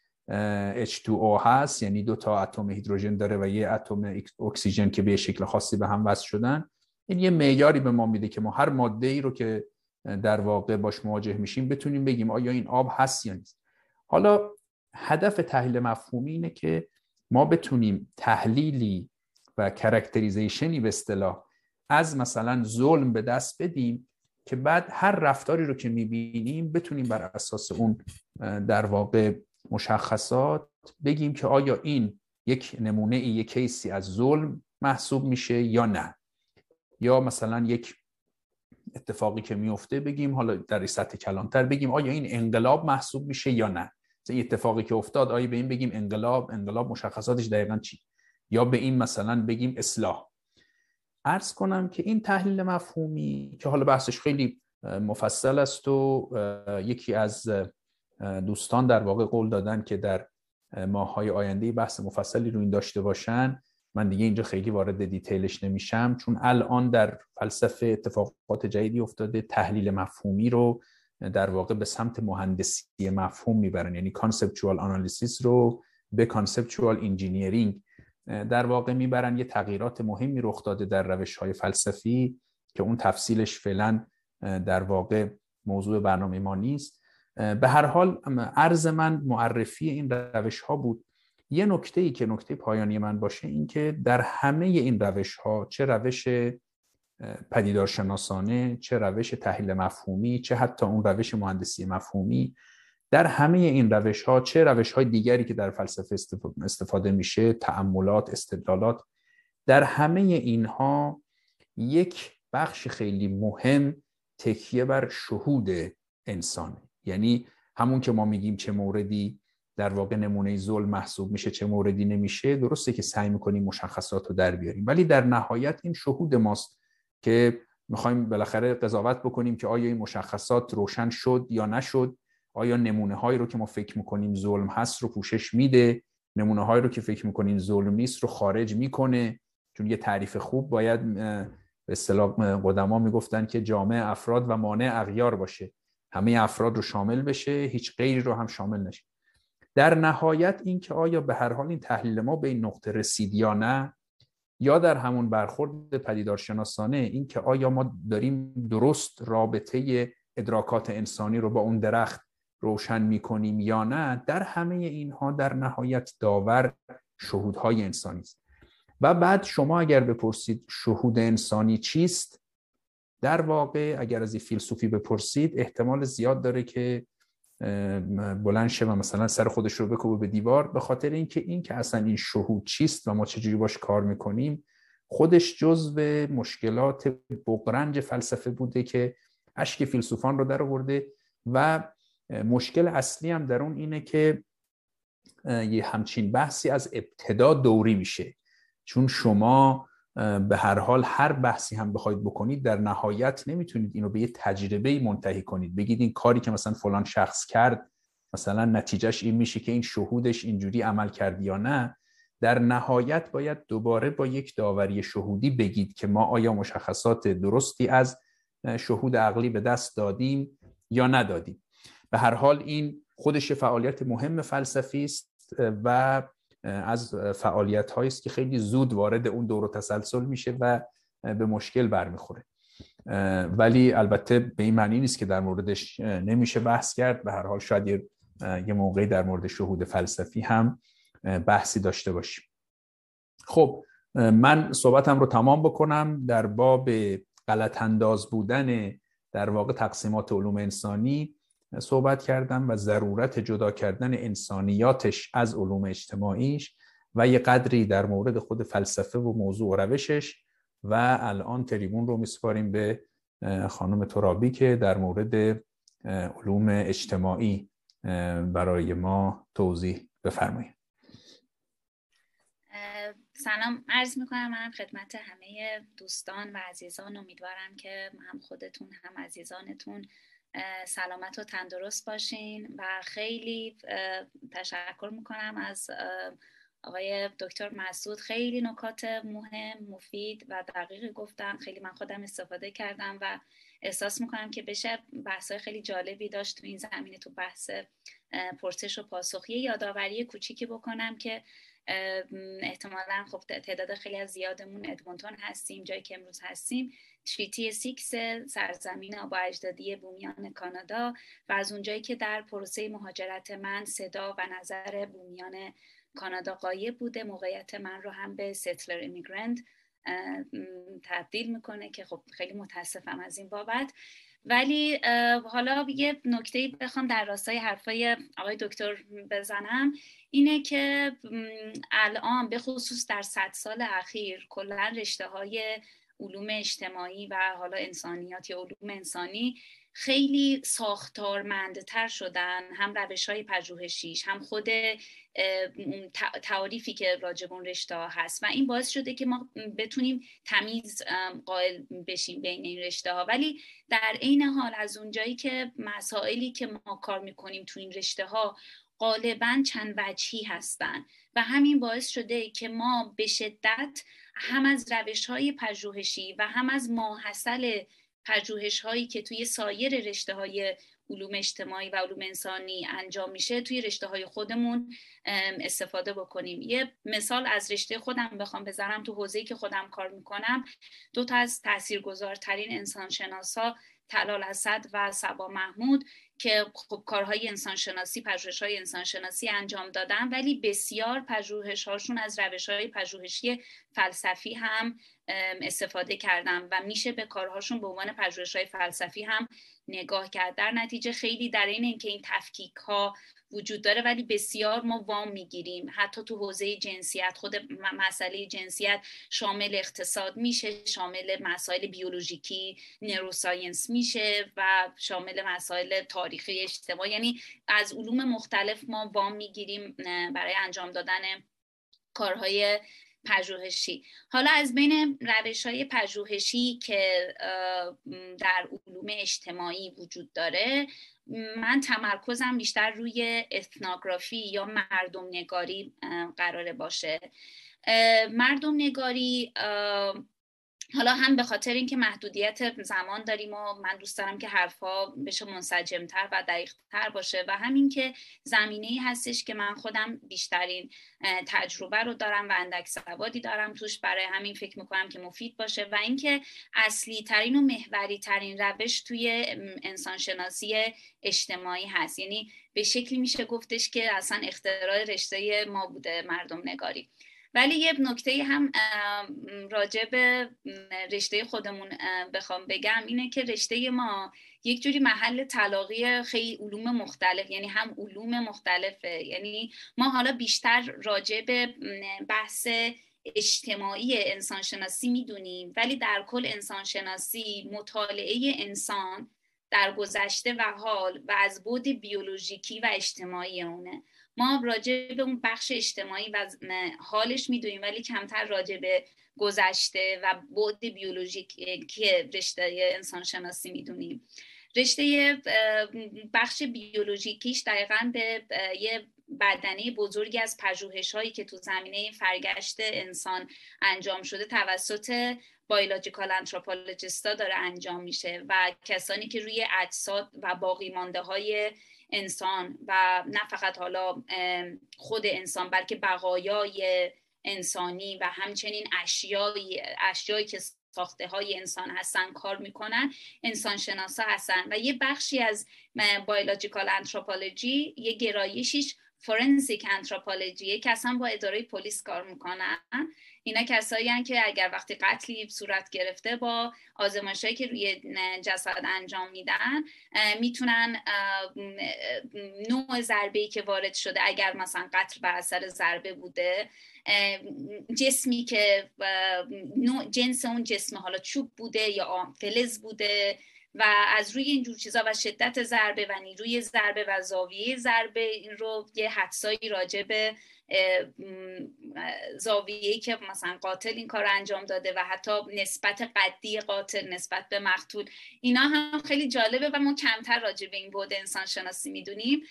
H2O هست یعنی دو تا اتم هیدروژن داره و یه اتم اکسیژن که به شکل خاصی به هم وصل شدن این یه معیاری به ما میده که ما هر ماده ای رو که در واقع باش مواجه میشیم بتونیم بگیم آیا این آب هست یا نیست. حالا هدف تحلیل مفهومی اینه که ما بتونیم تحلیلی و characterization ی به اصطلاح از مثلا ظلم به دست بدیم که بعد هر رفتاری رو که می‌بینیم بتونیم بر اساس اون در واقع مشخصات بگیم که آیا این یک نمونه ای یک case ی از ظلم محسوب میشه یا نه. یا مثلا یک اتفاقی که میفته بگیم حالا در سطح کلانتر بگیم آیا این انقلاب محسوب میشه یا نه. این اتفاقی که افتاد آیا به این بگیم انقلاب انقلاب مشخصاتش دقیقا چی؟ یا به این مثلا بگیم اصلاح. ارز کنم که این تحلیل مفهومی که حالا بحثش خیلی مفصل است و یکی از دوستان در واقع قول دادن که در ماهای آینده بحث مفصلی رو این داشته باشن. من دیگه اینجا خیلی وارد دیتیلش نمیشم چون الان در فلسفه اتفاقات جدیدی افتاده تحلیل مفهومی رو در واقع به سمت مهندسی مفهوم می‌برن. یعنی conceptual analysis رو به conceptual engineering در واقع می‌برن یه تغییرات مهمی رخ داده در روش های فلسفی که اون تفصیلش فعلا در واقع موضوع برنامه ما نیست. به هر حال عرض من معرفی این روش ها بود. یه نکته ای که نکته پایانی من باشه این که در همه این روش ها چه روش پدیدارشناسانه چه روش تحلیل مفهومی چه حتی اون روش مهندسی مفهومی در همه این روش ها چه روش های دیگری که در فلسفه استفاده میشه تعملات استدلالات در همه اینها یک بخش خیلی مهم تکیه بر شهود انسانه یعنی همون که ما میگیم چه موردی در واقع نمونه ظلم محسوب میشه چه موردی نمیشه درسته که سعی می‌کنیم مشخصات رو در بیاریم. ولی در نهایت این شهود ماست که می‌خوایم بالاخره قضاوت بکنیم که آیا این مشخصات روشن شد یا نشد. آیا نمونه هایی رو که ما فکر می‌کنیم ظلم هست رو پوشش میده؟ نمونه هایی رو که فکر می‌کنیم ظلم نیست رو خارج می‌کنه؟ چون یه تعریف خوب باید به اصطلاح قدما می‌گفتن که جامعه افراد و مانع اغیار باشه. همه افراد رو شامل بشه هیچ غیری رو هم شامل نشه. در نهایت این که آیا به هر حال این تحلیل ما به این نقطه رسید یا نه یا در همون برخورد پدیدارشناسانه این که آیا ما داریم درست رابطه ادراکات انسانی رو با اون درخت روشن می‌کنیم یا نه در همه اینها در نهایت داور شهودهای انسانی است. و بعد شما اگر بپرسید شهود انسانی چیست در واقع اگر از این فیلسوفی بپرسید احتمال زیاد داره که بلند شه و مثلا سر خودش رو بکوبه به دیوار به خاطر اینکه این که اصلا این شهود چیست و ما چجوری باش کار می‌کنیم خودش جزو مشکلات بقرنج فلسفه بوده که اشک فیلسوفان رو در آورده و مشکل اصلی هم در اون اینه که یه همچین بحثی از ابتدا دوری میشه. چون شما به هر حال هر بحثی هم بخواید بکنید در نهایت نمی‌تونید اینو به یه تجربه منتهی کنید. بگید این کاری که مثلا فلان شخص کرد مثلا نتیجهش این میشه که این شهودش اینجوری عمل کرد یا نه. در نهایت باید دوباره با یک داوری شهودی بگید که ما آیا مشخصات درستی از شهود عقلی به دست دادیم یا ندادیم. به هر حال این خودش فعالیت مهم فلسفی است و از فعالیت هایی است که خیلی زود وارد اون دور و تسلسل میشه و به مشکل برمیخوره. ولی البته به این معنی نیست که در موردش نمیشه بحث کرد. به هر حال شاید یه موقعی در مورد شهود فلسفی هم بحثی داشته باشیم. خب من صحبتم رو تمام بکنم در باب غلط انداز بودن در واقع تقسیمات علوم انسانی. صحبت کردم و ضرورت جدا کردن انسانیاتش از علوم اجتماعیش و یه قدری در مورد خود فلسفه و موضوع و روشش و الان تریبون رو میسپاریم به خانم ترابی که در مورد علوم اجتماعی برای ما توضیح بفرمایید. سلام عرض می‌کنم منم خدمت همه دوستان و عزیزان. امیدوارم که هم خودتون هم عزیزانتون سلامت و تندرست باشین. و خیلی تشکر می‌کنم از آقای دکتر مسعود. خیلی نکات مهم مفید و دقیقی گفتم. خیلی من خودم استفاده کردم و احساس می‌کنم که بشه بحث خیلی جالبی داشت تو این زمینه تو بحث پرسش و پاسخی یادآوری کوچیکی بکنم که احتمالا خب تعداد خیلی از زیادمون ادمونتون هستیم جایی که امروز هستیم. Treaty Six سرزمین آبا اجدادی بومیان کانادا و از اونجایی که در پروسه مهاجرت من صدا و نظر بومیان کانادا غایب بوده موقعیت من رو هم به settler immigrant تبدیل می‌کنه که خب خیلی متاسفم از این بابت. ولی حالا یه نکته بخوام در راستای حرفای آقای دکتر بزنم. اینه که الان به خصوص در صد سال اخیر کلا رشته های علوم اجتماعی و حالا انسانیات یا علوم انسانی خیلی ساختارمندتر شدن هم روش های پژوهشیش هم خود تعاریفی که راجب اون رشته ها هست. و این باعث شده که ما بتونیم تمیز قائل بشیم بین این رشته ها. ولی در عین حال از اونجایی که مسائلی که ما کار می‌کنیم تو این رشته ها غالبا چند وجهی هستن. و همین باعث شده که ما به شدت هم از روش های پژوهشی و هم از ماحصل پژوهش هایی که توی سایر رشته های علوم اجتماعی و علوم انسانی انجام میشه توی رشته های خودمون استفاده بکنیم. یه مثال از رشته خودم بخوام بذارم. تو حوزه‌ای که خودم کار می‌کنم دو تا از تاثیرگذارترین انسانشناسا تلال اسد و سبا محمود. که خب کارهای انسانشناسی پژوهش های انسانشناسی انجام دادن ولی بسیار پژوهش هاشون از روش های پژوهشی فلسفی هم استفاده کردن و میشه به کارهاشون به عنوان پژوهش های فلسفی هم نگاه کرد. در نتیجه خیلی در این اینکه این تفکیک ها وجود داره ولی بسیار ما وام می‌گیریم. حتی تو حوزه جنسیت خود مسئله جنسیت شامل اقتصاد میشه شامل مسائل بیولوژیکی نروساینس میشه و شامل مسائل تاریخی اجتماع یعنی از علوم مختلف ما وام می‌گیریم برای انجام دادن کارهای پژوهشی. حالا از بین روش های پژوهشی که در علوم اجتماعی وجود داره من تمرکزم بیشتر روی اثناگرافی یا مردم نگاری قراره باشه. مردم نگاری حالا هم به خاطر اینکه محدودیت زمان داریم و من دوست دارم که حرفا بشه منسجمتر و دقیقتر باشه و همین که زمینه ای هستش که من خودم بیشترین تجربه رو دارم و اندک سوادی دارم توش برای همین فکر می‌کنم که مفید باشه و اینکه اصلی ترین و محوری ترین روش توی انسانشناسی اجتماعی هست. یعنی به شکلی میشه گفتش که اصلا اختراع رشته ما بوده مردم نگاری. ولی یه نکته هم راجع به رشته خودمون بخوام بگم اینه که رشته ما یک جوری محل تلاقی خیلی علوم مختلف یعنی هم علوم مختلفه. یعنی ما حالا بیشتر راجع به بحث اجتماعی انسانشناسی می‌دونیم ولی در کل انسانشناسی مطالعه انسان در گذشته و حال و از بود بیولوژیکی و اجتماعی اونه. ما راجع به اون بخش اجتماعی و حالش می‌دونیم ولی کمتر راجع به گذشته و بعد بیولوژیک که رشته انسان شناسی می‌دونیم. رشته بخش بیولوژیکیش دقیقا به یه بدنه بزرگی از پژوهش هایی که تو زمینه فرگشت انسان انجام شده توسط بایولوژیکال انتروپولوژیستا داره انجام میشه و کسانی که روی اجساد و باقی مانده های انسان و نه فقط حالا خود انسان بلکه بقایای انسانی و همچنین اشیایی اشیایی که ساخته های انسان هستن کار می‌کنن انسان شناسا هستن. و یه بخشی از biological anthropology یه گرایشیش forensic anthropology که اصلا با اداره پلیس کار می‌کنن. اینا کسایی که اگر وقتی قتلی صورت گرفته با آزمایشهایی که روی جسد انجام میدن می‌تونن نوع ضربه که وارد شده اگر مثلا قتل بر اثر ضربه بوده جسمی که جنس اون جسم حالا چوب بوده یا فلز بوده و از روی اینجور چیزا و شدت ضربه و نیروی ضربه و زاویه ضربه این رو یه حدسایی راجع به زاویه‌ای که مثلا قاتل این کار انجام داده و حتی نسبت قدی قاتل نسبت به مقتول اینا هم خیلی جالبه و ما کمتر راجع به این بود انسان شناسی می‌دونیم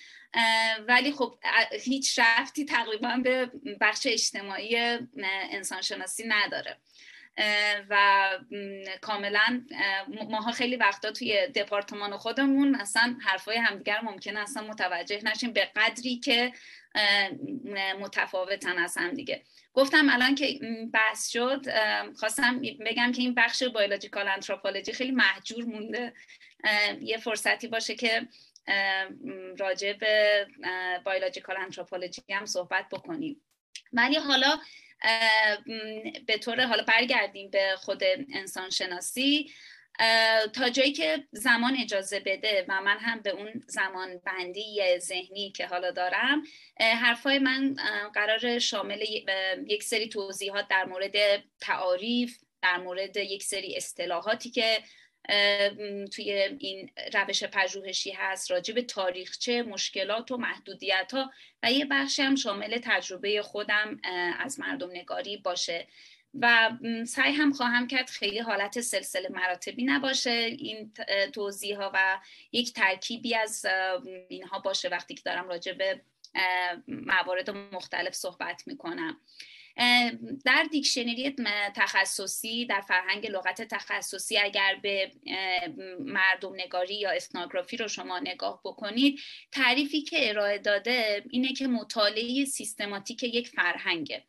ولی خب هیچ رفتی تقریبا به بخش اجتماعی انسان شناسی نداره. و کاملا ماها خیلی وقتا توی دپارتمان خودمون اصلا حرفای همدیگر ممکنه اصلا متوجه نشیم به قدری که متفاوتن از هم دیگه. گفتم الان که بحث شد خواستم بگم که این بخش بایولوژیکال انتروپولوژی خیلی محجور مونده. یه فرصتی باشه که راجع به بایولوژیکال انتروپولوژی هم صحبت بکنیم. ولی حالا به طور حالا برگردیم به خود انسان شناسی تا جایی که زمان اجازه بده و من هم به اون زمان بندی ذهنی که حالا دارم حرفای من قرار شامل یک سری توضیحات در مورد تعاریف در مورد یک سری اصطلاحاتی که توی این روش پژوهشی هست راجع به تاریخچه مشکلات و محدودیت ها و یه بخشی هم شامل تجربه خودم از مردم نگاری باشه. و سعی هم خواهم کرد خیلی حالت سلسله مراتبی نباشه. این توضیح ها و یک ترکیبی از اینها باشه وقتی که دارم راجع به موارد مختلف صحبت می‌کنم. در دیکشنری تخصصی در فرهنگ لغت تخصصی اگر به مردم نگاری یا اسناگرافی رو شما نگاه بکنید تعریفی که ارائه داده اینه که مطالعه سیستماتیک یک فرهنگه.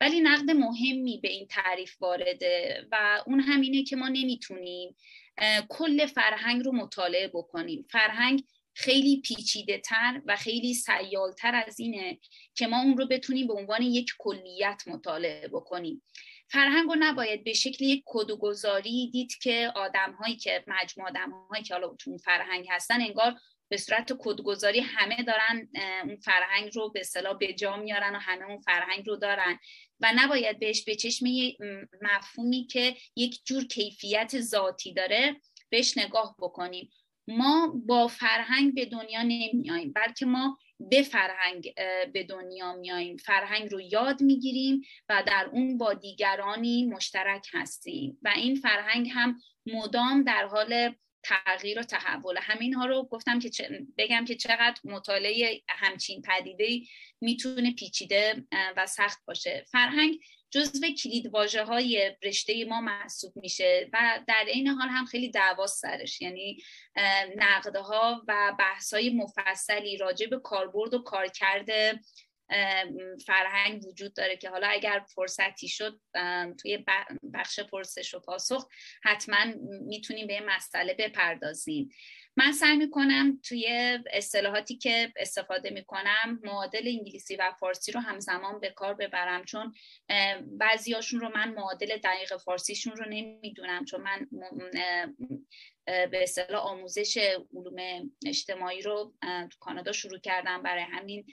ولی نقد مهمی به این تعریف وارده و اون همینه که ما نمی‌تونیم کل فرهنگ رو مطالعه بکنیم. فرهنگ خیلی پیچیده تر و خیلی سیالتر از اینه که ما اون رو بتونیم به عنوان یک کلیت مطالعه بکنیم. فرهنگ رو نباید به شکل یک کدوگذاری دید که آدم هایی که مجموع آدم هایی که حالا تو فرهنگ هستن انگار به صورت کدگذاری همه دارن اون فرهنگ رو به اصطلاح به جا میارن و همه اون فرهنگ رو دارن و نباید بهش به چشم مفهومی که یک جور کیفیت ذاتی داره بهش نگاه بکنیم. ما با فرهنگ به دنیا نمیاییم بلکه ما به فرهنگ به دنیا میاییم. فرهنگ رو یاد می‌گیریم و در اون با دیگرانی مشترک هستیم. و این فرهنگ هم مدام در حال تغییر و تحول همین ها رو گفتم که بگم که چقدر مطالعه همچین پدیده می‌تونه پیچیده و سخت باشه. فرهنگ جزو کلید واژه های رشته ما محسوب میشه و در این حال هم خیلی دعواست سرش. یعنی نقدها و بحث های مفصلی راجع به کاربرد و کارکرد فرهنگ وجود داره که حالا اگر فرصتی شد توی بخش پرسش و پاسخ حتما می‌تونیم به این مسئله بپردازیم. من سعی می‌کنم توی اصطلاحاتی که استفاده می‌کنم معادل انگلیسی و فارسی رو همزمان به کار ببرم چون بعضیاشون رو من معادل دقیق فارسیشون رو نمی‌دونم چون من به اصطلاح آموزش علوم اجتماعی رو تو کانادا شروع کردم برای همین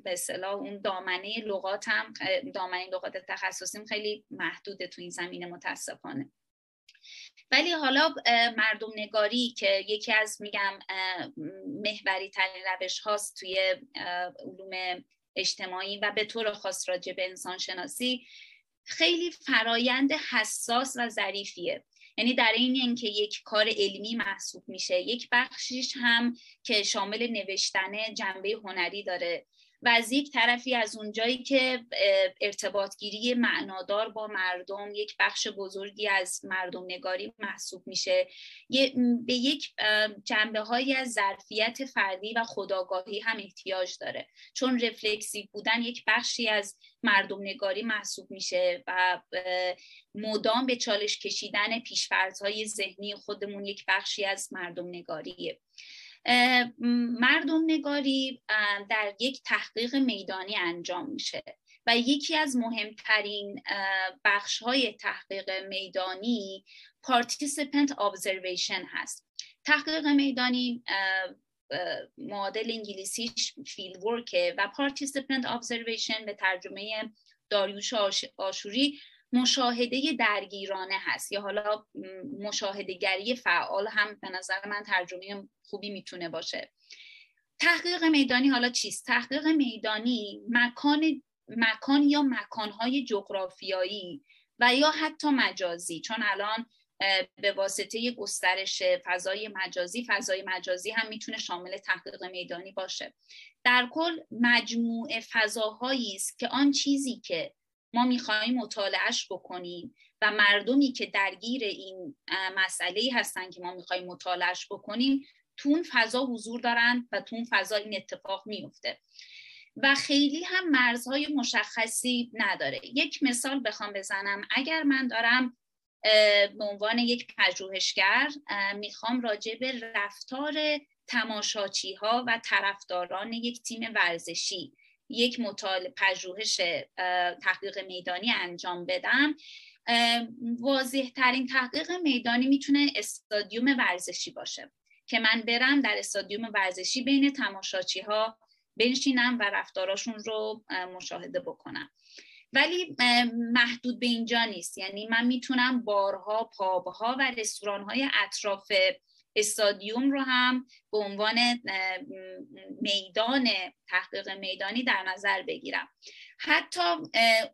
به اصطلاح اون دامنه لغاتم دامنه لغات تخصصیم خیلی محدوده تو این زمینه متاسفانه. ولی حالا مردم نگاری که یکی از میگم محوری ترین روش هاست توی علوم اجتماعی و به طور خاص راجع به انسان شناسی خیلی فرایند حساس و ظریفیه. یعنی در این اینکه یک کار علمی محسوب میشه یک بخشش هم که شامل نوشتن جنبه هنری داره. و از یک طرفی از اونجایی که ارتباطگیری معنادار با مردم یک بخش بزرگی از مردم نگاری محسوب میشه. به یک جنبه های از ظرفیت فردی و خداگاهی هم احتیاج داره. چون رفلکسیو بودن یک بخشی از مردم نگاری محسوب میشه و مدام به چالش کشیدن پیشفرزهای ذهنی خودمون یک بخشی از مردم نگاریه مردم نگاری در یک تحقیق میدانی انجام میشه. و یکی از مهمترین بخش های تحقیق میدانی participant observation هست. تحقیق میدانی معادل انگلیسیش فیلد ورکه و participant observation به ترجمه داریوش آشوری مشاهده درگیرانه هست. یا حالا مشاهدهگری فعال هم به نظر من ترجمه خوبی می‌تونه باشه. تحقیق میدانی حالا چیست؟ تحقیق میدانی مکان مکان یا مکانهای جغرافیایی و یا حتی مجازی. چون الان به واسطه گسترش فضای مجازی فضای مجازی هم می‌تونه شامل تحقیق میدانی باشه. در کل مجموعه فضاهایی است که آن چیزی که ما می‌خواهیم مطالعهش بکنیم و مردمی که درگیر این مسئله هستن که ما می‌خواهیم مطالعهش بکنیم تو اون فضا حضور دارن و تو اون فضا این اتفاق میفته و خیلی هم مرزهای مشخصی نداره. یک مثال بخوام بزنم. اگر من دارم به عنوان یک پژوهشگر می‌خوام راجع به رفتار تماشاچی ها و طرفداران یک تیم ورزشی یک مطالعه پژوهش تحقیق میدانی انجام بدم. واضح ترین تحقیق میدانی می‌تونه استادیوم ورزشی باشه. که من برم در استادیوم ورزشی بین تماشاچی ها بنشینم و رفتاراشون رو مشاهده بکنم. ولی محدود به اینجا نیست. یعنی من می‌تونم بارها پابها و رستوران اطراف استادیوم رو هم به عنوان میدان تحقیق میدانی در نظر بگیرم. حتی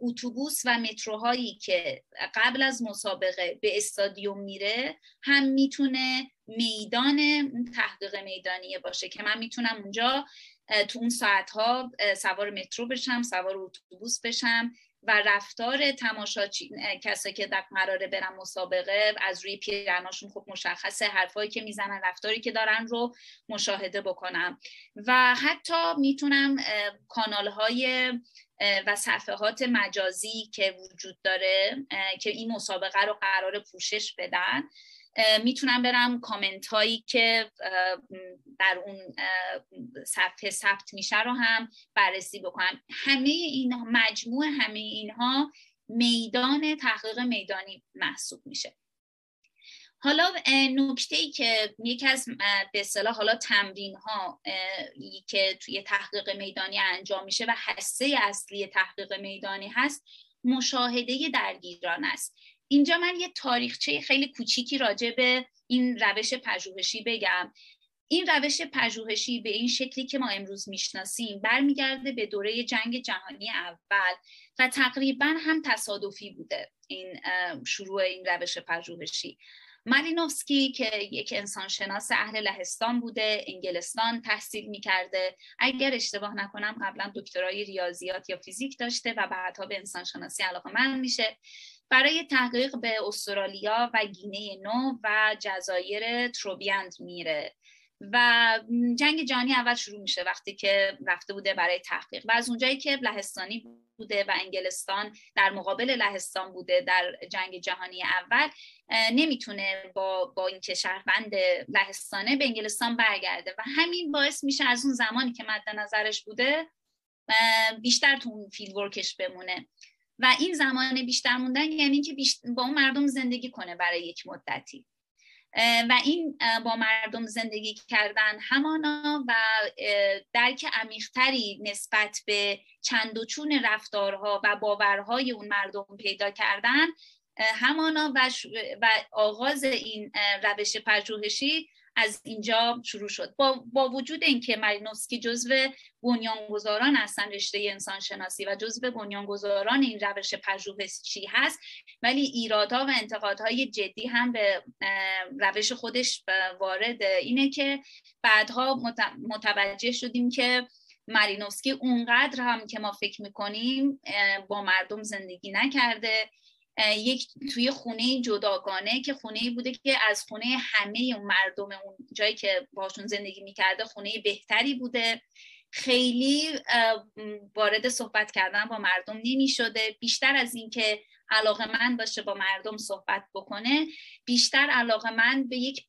اتوبوس و متروهایی که قبل از مسابقه به استادیوم میره هم می‌تونه میدان تحقیق میدانی باشه که من می‌تونم اونجا تو اون ساعت ها سوار مترو بشم سوار اتوبوس بشم. و رفتار تماشاچی کسایی که در قراره برن مسابقه از روی پیرناشون خب مشخصه حرفایی که می‌زنن رفتاری که دارن رو مشاهده بکنم. و حتی می‌تونم کانال های و صفحات مجازی که وجود داره که این مسابقه رو قرار پوشش بدن می‌تونم برم کامنت هایی که در اون صفحه ثبت میشه رو هم بررسی بکنم. همه این مجموع همه اینها میدان تحقیق میدانی محسوب میشه. حالا نکته ای که یکی از به اصطلاح حالا تمرین ها که توی تحقیق میدانی انجام میشه و حسه اصلی تحقیق میدانی هست مشاهده درگیران است. اینجا من یه تاریخچه خیلی کوچیکی راجع به این روش پژوهشی بگم. این روش پژوهشی به این شکلی که ما امروز می‌شناسیم برمیگرده به دوره جنگ جهانی اول و تقریبا هم تصادفی بوده این شروع این روش پژوهشی. مالینوفسکی که یک انسانشناس اهل لهستان بوده انگلستان تحصیل می‌کرده. اگر اشتباه نکنم قبلا دکترای ریاضیات یا فیزیک داشته و بعدها به انسانشناسی علاقه من میشه. برای تحقیق به استرالیا و گینه نو و جزایر تروبیاند میره. و جنگ جهانی اول شروع میشه وقتی که رفته بوده برای تحقیق. و از اونجایی که لهستانی بوده و انگلستان در مقابل لهستان بوده در جنگ جهانی اول نمی‌تونه با با اینکه شهروند لهستانه به انگلستان برگرده. و همین باعث میشه از اون زمانی که مد نظرش بوده بیشتر تو اون فیلد ورکش بمونه. و این زمان بیشتر موندن یعنی که با اون مردم زندگی کنه برای یک مدتی. و این با مردم زندگی کردن همانا و درک عمیقتری نسبت به چند و چون رفتارها و باورهای اون مردم پیدا کردن همانا و, و آغاز این روش پژوهشی از اینجا شروع شد. با, با وجود اینکه مالینوفسکی جزو بنیانگذاران هستن رشته انسان شناسی و جزو بنیانگذاران این روش پژوهشی هست ولی ایرادها و انتقادهای جدی هم به روش خودش وارد اینه که بعدها متوجه شدیم که مارینوفسکی اونقدر هم که ما فکر می‌کنیم با مردم زندگی نکرده. یک توی خونه جداگانه که خونه بوده که از خونه همه مردم اون جایی که باشون زندگی می‌کرده خونه بهتری بوده. خیلی وارد صحبت کردن با مردم نمی شده بیشتر از اینکه علاقه من باشه با مردم صحبت بکنه بیشتر علاقه من به یک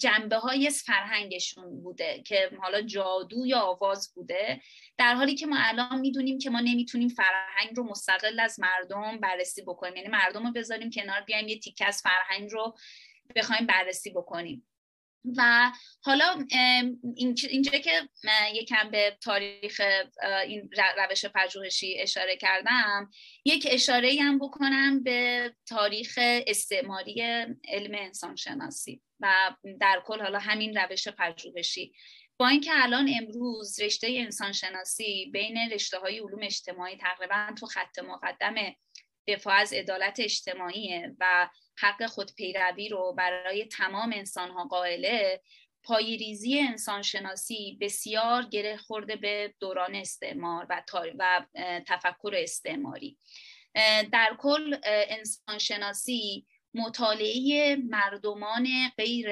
جنبه های فرهنگشون بوده که حالا جادو یا آواز بوده. در حالی که ما الان می‌دونیم که ما نمی‌تونیم فرهنگ رو مستقل از مردم بررسی بکنیم. یعنی مردم رو بذاریم کنار بیایم یه تیکه از فرهنگ رو بخوایم بررسی بکنیم. و حالا اینجا که یکم به تاریخ این روش پژوهشی اشاره کردم یک اشاره هم بکنم به تاریخ استعماری علم انسان شناسی و در کل حالا همین روش پژوهشی. با اینکه الان امروز رشته انسان شناسی بین رشته های علوم اجتماعی تقریبا تو خط مقدم دفاع از عدالت اجتماعیه و حق خودپیروی رو برای تمام انسان ها قائله پایریزی انسانشناسی بسیار گره خورده به دوران استعمار و, و تفکر استعماری. در کل انسانشناسی مطالعه مردمان غیر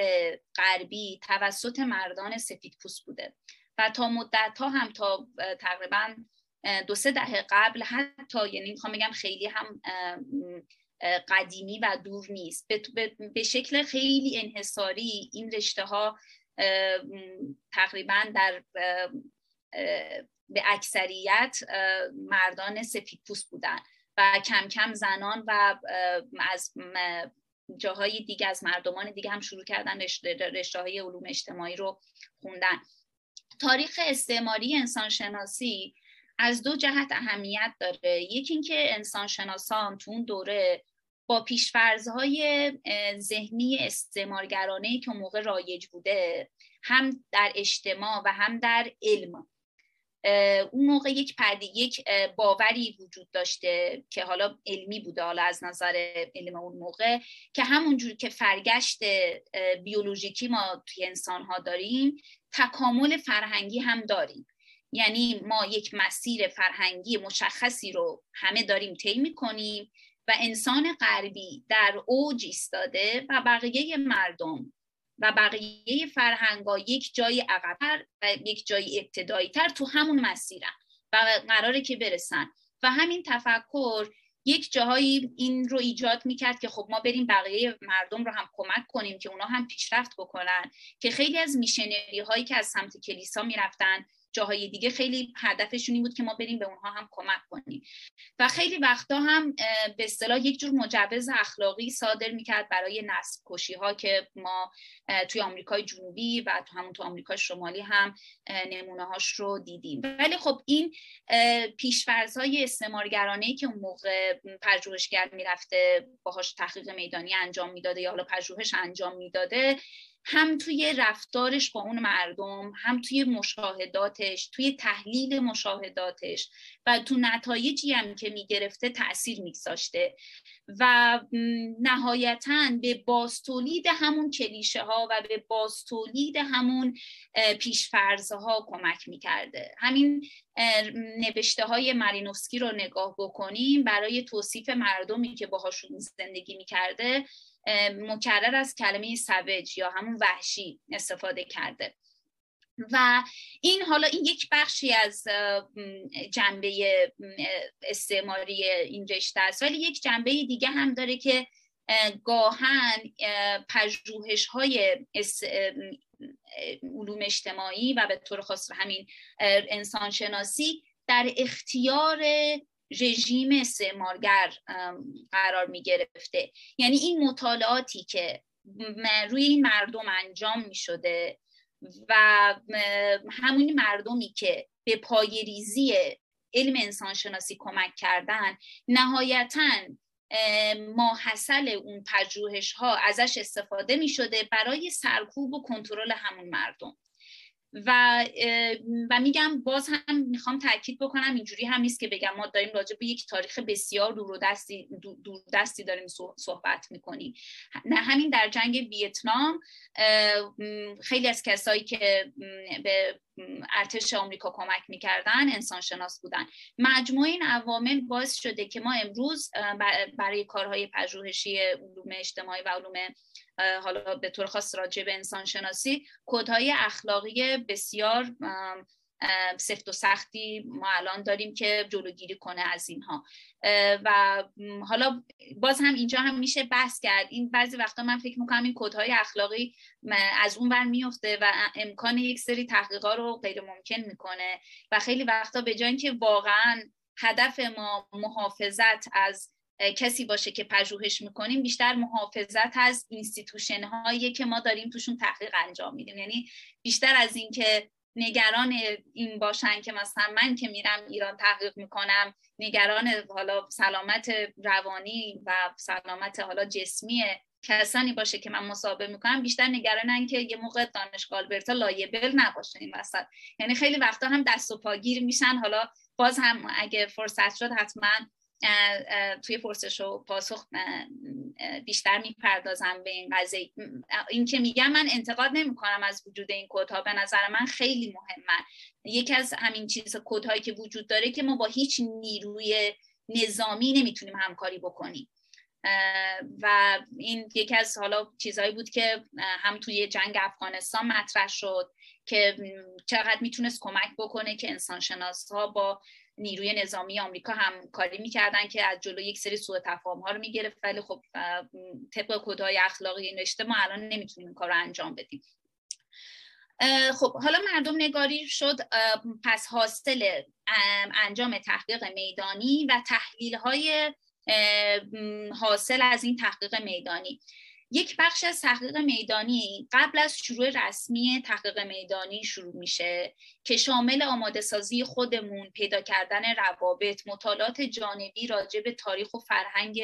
غربی توسط مردان سفید پوست بوده و تا مدت ها هم تا تقریبا دو سه دهه قبل حتی یعنی می‌خوام بگم خیلی هم قدیمی و دور نیست. به شکل خیلی انحصاری این رشته ها تقریبا در به اکثریت مردان سفید پوست بودن و کم کم زنان و از جاهای دیگه از مردمان دیگه هم شروع کردن رشته های علوم اجتماعی رو خوندن. تاریخ استعماری انسانشناسی از دو جهت اهمیت داره. یکی اینکه انسان شناسان تو اون دوره با پیشفرزهای ذهنی استعمارگرانه که موقع رایج بوده هم در اجتماع و هم در علم. اون موقع یک پدی یک باوری وجود داشته که حالا علمی بوده حالا از نظر علم اون موقع که همونجور که فرگشت بیولوژیکی ما توی انسان ها داریم تکامل فرهنگی هم داریم. یعنی ما یک مسیر فرهنگی مشخصی رو همه داریم طی می‌کنیم و انسان غربی در اوج ایستاده و بقیه مردم و بقیه فرهنگا یک جای عقبتر و یک جای ابتدایی تر تو همون مسیرن و قراره که برسن. و همین تفکر یک جاهایی این رو ایجاد می‌کرد که خب ما بریم بقیه مردم رو هم کمک کنیم که اونا هم پیشرفت بکنن که خیلی از میشنری هایی که از سمت کلیسا می‌رفتن جاهای دیگه خیلی هدفشون این بود که ما بریم به اونها هم کمک کنیم. و خیلی وقتا هم به اصطلاح یک جور مجوز اخلاقی صادر می‌کرد برای نسل کشی ها که ما توی آمریکای جنوبی و تو همون تو آمریکای شمالی هم نمونه هاش رو دیدیم. ولی خب این پیشفرزهای استعمارگرانه که اون موقع پژوهشگر می‌رفته باهاش تحقیق میدانی انجام می‌داده یا حالا پژوهش انجام می‌داده هم توی رفتارش با اون مردم هم توی مشاهداتش توی تحلیل مشاهداتش و تو نتایجی هم که می‌گرفته تاثیر میگذاشته. و نهایتا به باستولید همون کلیشه ها و به باستولید همون پیشفرزها کمک می‌کرده. همین نوشته های مارینوفسکی رو نگاه بکنیم برای توصیف مردمی که باهاشون زندگی می‌کرده مکرر از کلمه سوج یا همون وحشی استفاده کرده. و این حالا این یک بخشی از جنبه استعماری این رشته است. ولی یک جنبه دیگه هم داره که گاهن پژوهش های علوم اجتماعی و به طور خاص همین انسانشناسی در اختیار رژیم استعمارگر قرار می گرفته. یعنی این مطالعاتی که روی این مردم انجام می شده و همون مردمی که به پای ریزی علم انسانشناسی کمک کردن نهایتا ماحصل اون پژوهش ها ازش استفاده می شده برای سرکوب و کنترل همون مردم. و و میگم باز هم می‌خوام تاکید بکنم اینجوری هم نیست که بگم ما داریم راجع به یک تاریخ بسیار دور دستی دور دستی داریم صحبت می‌کنیم. نه همین در جنگ ویتنام خیلی از کسایی که به ارتش آمریکا کمک می‌کردن انسان شناس بودن. مجموع این عوامل باعث شده که ما امروز برای کارهای پژوهشی علوم اجتماعی و علوم حالا به طور خاص راجع به انسان شناسی کودهای اخلاقی بسیار سفت و سختی ما الان داریم که جلوگیری کنه از اینها. و حالا باز هم اینجا هم میشه بحث کرد. این بعضی وقتا من فکر می‌کنم این کودهای اخلاقی از اون ور میفته و امکان یک سری تحقیقات رو غیر ممکن می‌کنه. و خیلی وقتا به جای اینکه واقعا هدف ما محافظت از کسی باشه که پژوهش می‌کنیم بیشتر محافظت از institution هایی که ما داریم توشون تحقیق انجام میدیم. یعنی بیشتر از اینکه نگران این باشن که مثلا من که میرم ایران تحقیق می‌کنم نگران حالا سلامت روانی و سلامت حالا جسمی کسانی باشه که من مصاحبه می‌کنم بیشتر نگرانن که یه موقع دانشگاه آلبرتا لایبل نباشه این وسط. یعنی خیلی وقتا هم دست و پاگیر میشن. حالا باز هم اگه فرصت شد حتما توی پرسش و پاسخ بیشتر می‌پردازم به این قضیه. این که میگم من انتقاد نمی کنم از وجود این کودها به نظر من خیلی مهمه. یکی از همین چیز کودهایی که وجود داره که ما با هیچ نیروی نظامی نمی‌تونیم همکاری بکنیم. و این یکی از حالا چیزهایی بود که هم توی جنگ افغانستان مطرح شد که چقدر می‌تونست کمک بکنه که انسانشناس ها با نیروی نظامی آمریکا هم کاری می‌کردن که از جلو یک سری سوء تفاهم ها رو می‌گرفت. ولی خب طبق کدهای اخلاقی این رشته ما الان نمی‌تونیم این کار رو انجام بدیم. خب حالا مردم نگاری شد. پس حاصل انجام تحقیق میدانی و تحلیل های حاصل از این تحقیق میدانی. یک بخش از تحقیق میدانی قبل از شروع رسمی تحقیق میدانی شروع میشه که شامل آماده سازی خودمون پیدا کردن روابط مطالعات جانبی راجع به تاریخ و فرهنگ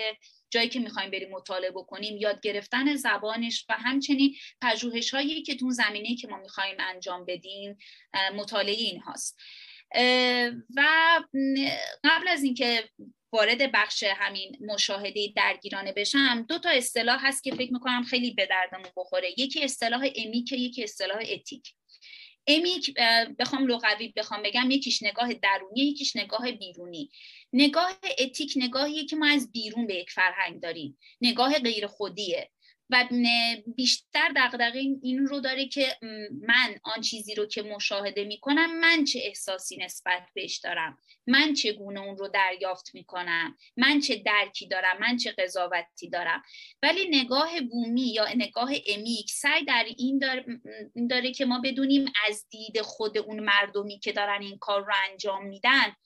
جایی که می‌خوایم بریم مطالعه بکنیم یاد گرفتن زبانش و همچنین پژوهش هایی که تو زمینه که ما می‌خوایم انجام بدیم مطالعه این هاست و قبل از اینکه وارد بخش همین مشاهده درگیرانه بشم دو تا اصطلاح هست که فکر می‌کنم خیلی به دردمون بخوره. یکی اصطلاح امیک یکی اصطلاح اتیک. امیک بخوام لغوی بخوام بگم یکیش نگاه درونی یکیش نگاه بیرونی. نگاه اتیک نگاهیه که ما از بیرون به یک فرهنگ داریم. نگاه غیر خودیه و بیشتر دقدقه این رو داره که من آن چیزی رو که مشاهده می‌کنم من چه احساسی نسبت بهش دارم؟ من چگونه اون رو دریافت می‌کنم؟ من چه درکی دارم؟ من چه قضاوتی دارم؟ ولی نگاه بومی یا نگاه امیک سعی در این داره, داره که ما بدونیم از دید خود اون مردمی که دارن این کار رو انجام میدن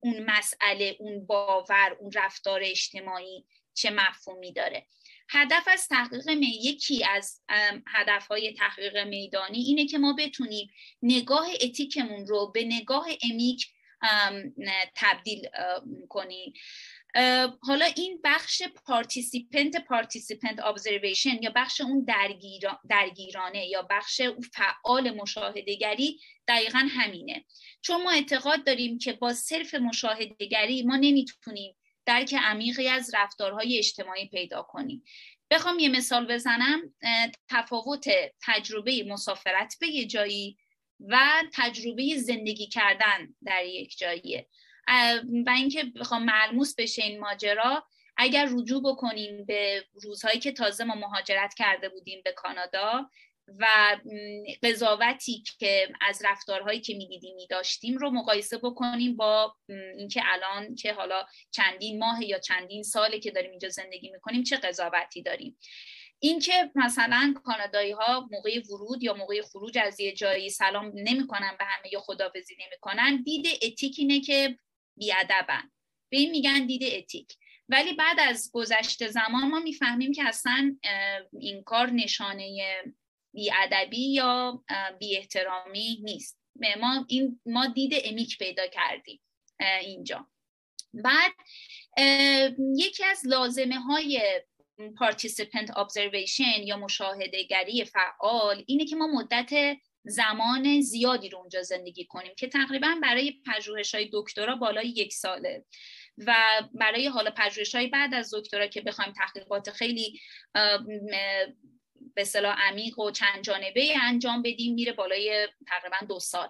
اون مسئله اون باور اون رفتار اجتماعی چه مفهومی داره؟ هدف از تحقیق می یکی از هدف های تحقیق میدانی اینه که ما بتونیم نگاه etic مون رو به نگاه emic تبدیل کنیم. حالا این بخش participant participant observation یا بخش اون درگیرانه یا بخش فعال مشاهدهگری دقیقا همینه. چون ما اعتقاد داریم که با صرف مشاهدهگری ما نمی‌تونیم درک عمیقی از رفتارهای اجتماعی پیدا کنیم. بخوام یه مثال بزنم. تفاوت تجربه مسافرت به یه جایی و تجربه زندگی کردن در یک جاییه. و اینکه بخوام ملموس بشه این ماجرا اگر رجوع بکنیم به روزهایی که تازه ما مهاجرت کرده بودیم به کانادا و قضاوتی که از رفتارهایی که می‌دیدیم میداشتیم رو مقایسه بکنیم با اینکه الان که حالا چندین ماه یا چندین ساله که داریم اینجا زندگی می‌کنیم چه قضاوتی داریم. اینکه مثلا کانادایی ها موقع ورود یا موقع خروج از یه جایی سلام نمی‌کنن به همه یا خدافزی نمی‌کنن دید اتیک اینه که بیادبن. به این میگن دید اتیک. ولی بعد از گذشته زمان ما می‌فهمیم که اصلا این کار نشانه بیادبی یا بی احترامی نیست. ما این ما دید امیک پیدا کردیم اینجا. بعد یکی از لازمه های participant observation یا مشاهده گری فعال اینه که ما مدت زمان زیادی رو اونجا زندگی کنیم که تقریبا برای پژوهش های دکترا بالای یک ساله و برای حالا پژوهش های بعد از دکترا که بخوایم تحقیقات خیلی به صلاح عمیق و چند جانبه انجام بدیم میره بالای تقریبا دو سال.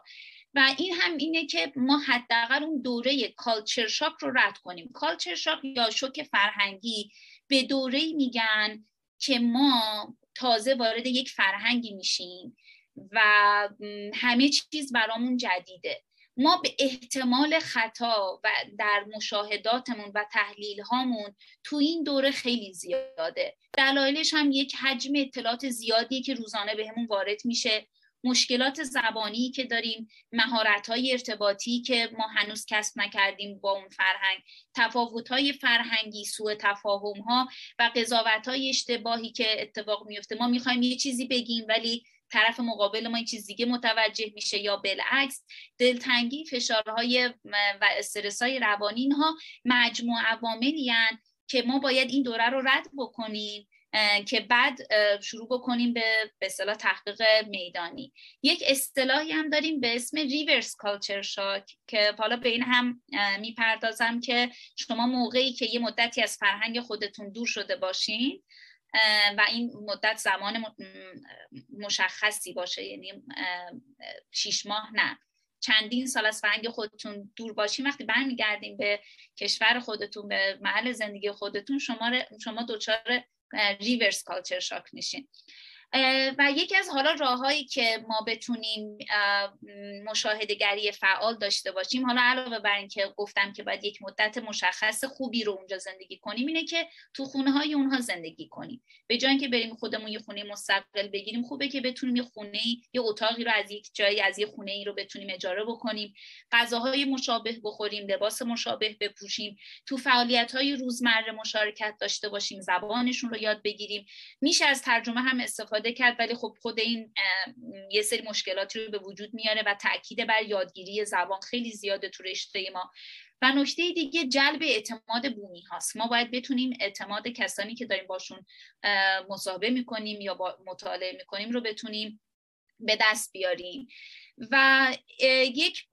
و این هم اینه که ما حداقل اون دوره کالچر شاک رو رد کنیم. کالچر شاک یا شوک فرهنگی به دوره میگن که ما تازه وارد یک فرهنگی میشیم و همه چیز برامون جدیده. ما به احتمال خطا و در مشاهداتمون و تحلیل هامون تو این دوره خیلی زیاده. دلایلش هم یک حجم اطلاعات زیادی که روزانه بهمون وارد میشه. مشکلات زبانی که داریم مهارت های ارتباطی که ما هنوز کسب نکردیم با اون فرهنگ تفاوت های فرهنگی سوء تفاهم ها و قضاوت های اشتباهی که اتفاق میفته ما می‌خوایم یه چیزی بگیم ولی طرف مقابل ما چیز دیگه متوجه میشه یا بالعکس دلتنگی فشارهای و استرس های روانی ها مجموع عواملی که ما باید این دوره رو رد بکنیم که بعد شروع بکنیم به به تحقیق میدانی. یک اصطلاحی هم داریم به اسم ریورس کالچر شاک که حالا به این هم می‌پردازم که شما موقعی که یه مدتی از فرهنگ خودتون دور شده باشین و این مدت زمان مشخصی باشه یعنی شیش ماه نه. چندین سال از فرهنگ خودتون دور باشین وقتی برمیگردیم به کشور خودتون به محل زندگی خودتون شما شما دچار ریورس کالچر شاک میشین. و یکی از حالا راههایی که ما بتونیم مشاهدگری فعال داشته باشیم حالا علاوه بر اینکه گفتم که باید یک مدت مشخص خوبی رو اونجا زندگی کنیم اینه که تو خونه های اونها زندگی کنیم. به جای اینکه بریم خودمون یه خونه مستقل بگیریم خوبه که بتونیم یه خونه یه اتاقی رو از یک جایی از یه خونه ای رو بتونیم اجاره بکنیم. غذاهای مشابه بخوریم لباس مشابه بپوشیم تو فعالیت های روزمره مشارکت داشته باشیم زبانشون رو یاد بگیریم. میشه از ترجمه هم استفاده استفاده کرد ولی خب خود این یه سری مشکلاتی رو به وجود میاره و تاکید بر یادگیری زبان خیلی زیاده تو رشته ما. و نکته دیگه جلب اعتماد بومی هاست. ما باید بتونیم اعتماد کسانی که داریم باشون مصاحبه می‌کنیم یا با مطالعه می‌کنیم رو بتونیم به دست بیاریم. و یک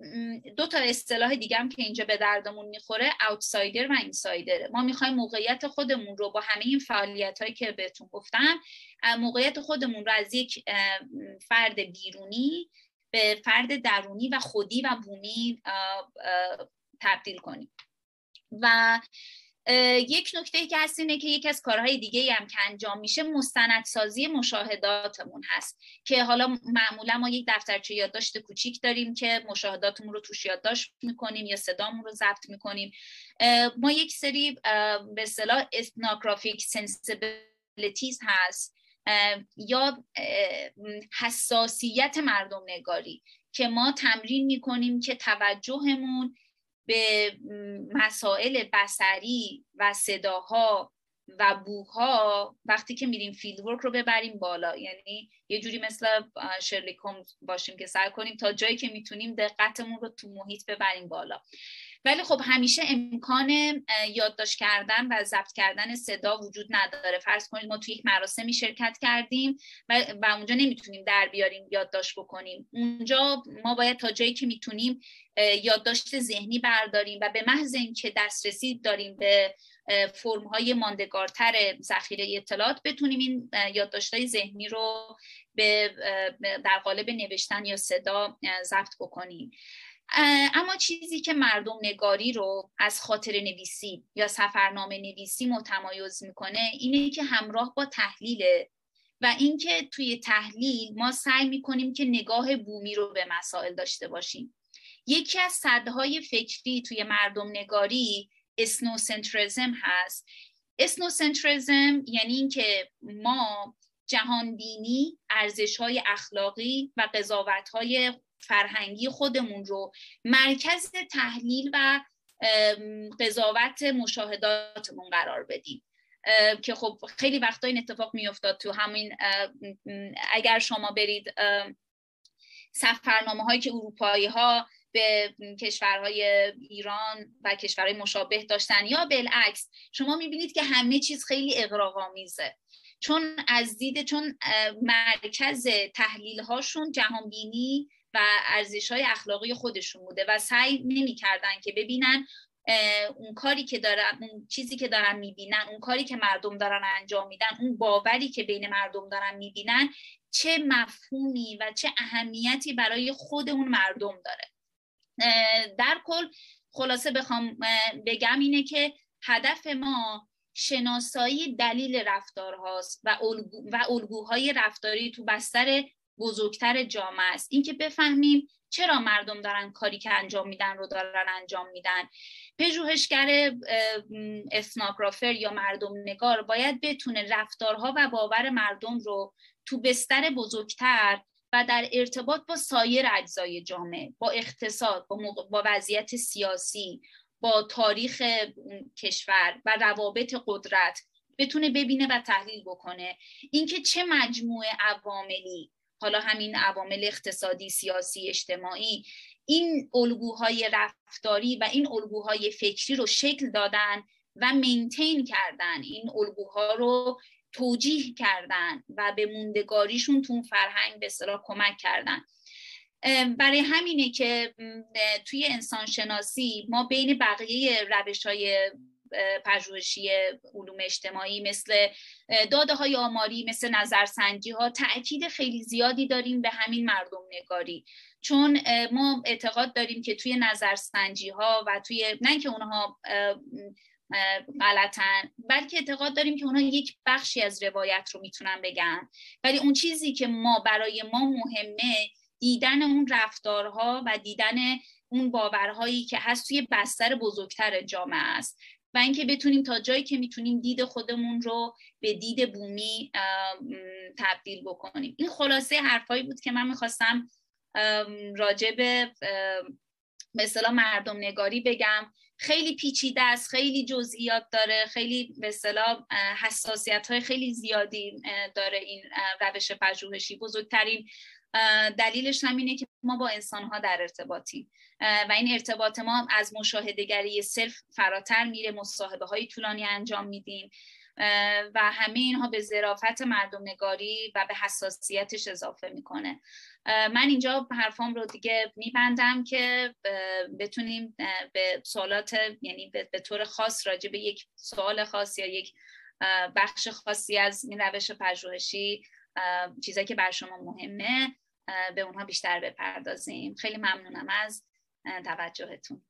دو تا اصطلاح دیگه هم که اینجا به دردمون می‌خوره اوتسایدر و اینسایدره ما می‌خوایم موقعیت خودمون رو با همه این فعالیت هایی که بهتون گفتم موقعیت خودمون رو از یک فرد بیرونی به فرد درونی و خودی و بومی تبدیل کنیم. و یک نکته که هست اینه که یکی از کارهای دیگه هم که انجام میشه مستندسازی مشاهداتمون هست. که حالا معمولا ما یک دفترچه یادداشت کوچیک داریم که مشاهداتمون رو توش یادداشت می‌کنیم یا صدامون رو ضبط می‌کنیم. ما یک سری به اصطلاح ethnographic sensibilities هست. یا حساسیت مردم نگاری که ما تمرین می‌کنیم که توجهمون به مسائل بسری و صداها و بوها وقتی که میریم فیلد ورک رو ببریم بالا. یعنی یه جوری مثل شرلی باشیم که سعی کنیم تا جایی که می‌تونیم دقتمون رو تو محیط ببریم بالا. ولی خب همیشه امکان یادداشت کردن و ضبط کردن صدا وجود نداره. فرض کنید ما توی یک مراسمی شرکت کردیم و, و اونجا نمی‌تونیم در بیاریم یادداشت بکنیم. اونجا ما باید تا جایی که می‌تونیم یادداشت ذهنی برداریم و به محض اینکه دسترسی داریم به فرم های ماندگارتر ذخیره اطلاعات بتونیم این یادداشت ذهنی رو به در قالب نوشتن یا صدا ضبط بکنیم. اما چیزی که مردم نگاری رو از خاطر نویسی یا سفرنامه نویسی متمایز می‌کنه اینه که همراه با تحلیله و اینکه توی تحلیل ما سعی می‌کنیم که نگاه بومی رو به مسائل داشته باشیم. یکی از صدهای فکری توی مردم نگاری اسنوسنتریزم هست. اسنوسنتریزم یعنی اینکه ما جهانبینی ارزش های اخلاقی و قضاوت های فرهنگی خودمون رو مرکز تحلیل و قضاوت مشاهداتمون قرار بدیم. که خب خیلی وقتا این اتفاق میافتاد تو همین اگر شما برید سفرنامه هایی که اروپایی ها به کشورهای ایران و کشورهای مشابه داشتن یا بالعکس شما می‌بینید که همه چیز خیلی اقراق‌آمیزه چون از دید چون مرکز تحلیل هاشون جهانبینی و ارزش های اخلاقی خودشون بوده و سعی نمی‌کردن که ببینن اون کاری که دارن اون چیزی که دارن می‌بینن اون کاری که مردم دارن انجام میدن اون باوری که بین مردم دارن می‌بینن چه مفهومی و چه اهمیتی برای خود اون مردم داره. در کل خلاصه بخوام بگم اینه که هدف ما شناسایی دلیل رفتار هاست و, و الگوهای رفتاری تو بستر بزرگتر جامعه است. اینکه بفهمیم چرا مردم دارن کاری که انجام میدن رو دارن انجام میدن. پژوهشگر اسناگرافر یا مردم نگار باید بتونه رفتارها و باور مردم رو تو بستر بزرگتر و در ارتباط با سایر اجزای جامعه با اقتصاد با, با وضعیت سیاسی با تاریخ کشور و روابط قدرت بتونه ببینه و تحلیل بکنه. اینکه چه مجموعه عواملی حالا همین عوامل اقتصادی سیاسی اجتماعی این الگوهای رفتاری و این الگوهای فکری رو شکل دادن و مینتین کردن. این الگوها رو توجیه کردن و به موندگاریشون تو فرهنگ به اصطلاح کمک کردن. برای همینه که توی انسان شناسی ما بین بقیه روش های پژوهشی علوم اجتماعی مثل داده های آماری مثل نظرسنجی ها تاکید خیلی زیادی داریم به همین مردم نگاری. چون ما اعتقاد داریم که توی نظرسنجی ها و توی نه که اونها غلطن بلکه اعتقاد داریم که اونها یک بخشی از روایت رو می‌تونن بگن. ولی اون چیزی که ما برای ما مهمه دیدن اون رفتارها و دیدن اون باورهایی که هست توی بستر بزرگتر جامعه است. و اینکه بتونیم تا جایی که می‌تونیم دید خودمون رو به دید بومی تبدیل بکنیم. این خلاصه حرفایی بود که من می‌خواستم راجع به مثلا مردم نگاری بگم. خیلی پیچیده است خیلی جزئیات داره خیلی به اصطلاح حساسیت های خیلی زیادی داره این روش پژوهشی. بزرگترین دلیلش هم اینه که ما با انسان ها در ارتباطیم. و این ارتباط ما از مشاهدهگری صرف فراتر میره مصاحبه های طولانی انجام میدیم. و همه اینها به ظرافت مردم نگاری و به حساسیتش اضافه می‌کنه. من اینجا حرفام رو دیگه میبندم که بتونیم به سوالات یعنی به طور خاص راجع به یک سوال خاص یا یک بخش خاصی از این روش پژوهشی چیزایی که بر شما مهمه به اونها بیشتر بپردازیم. خیلی ممنونم از توجهتون.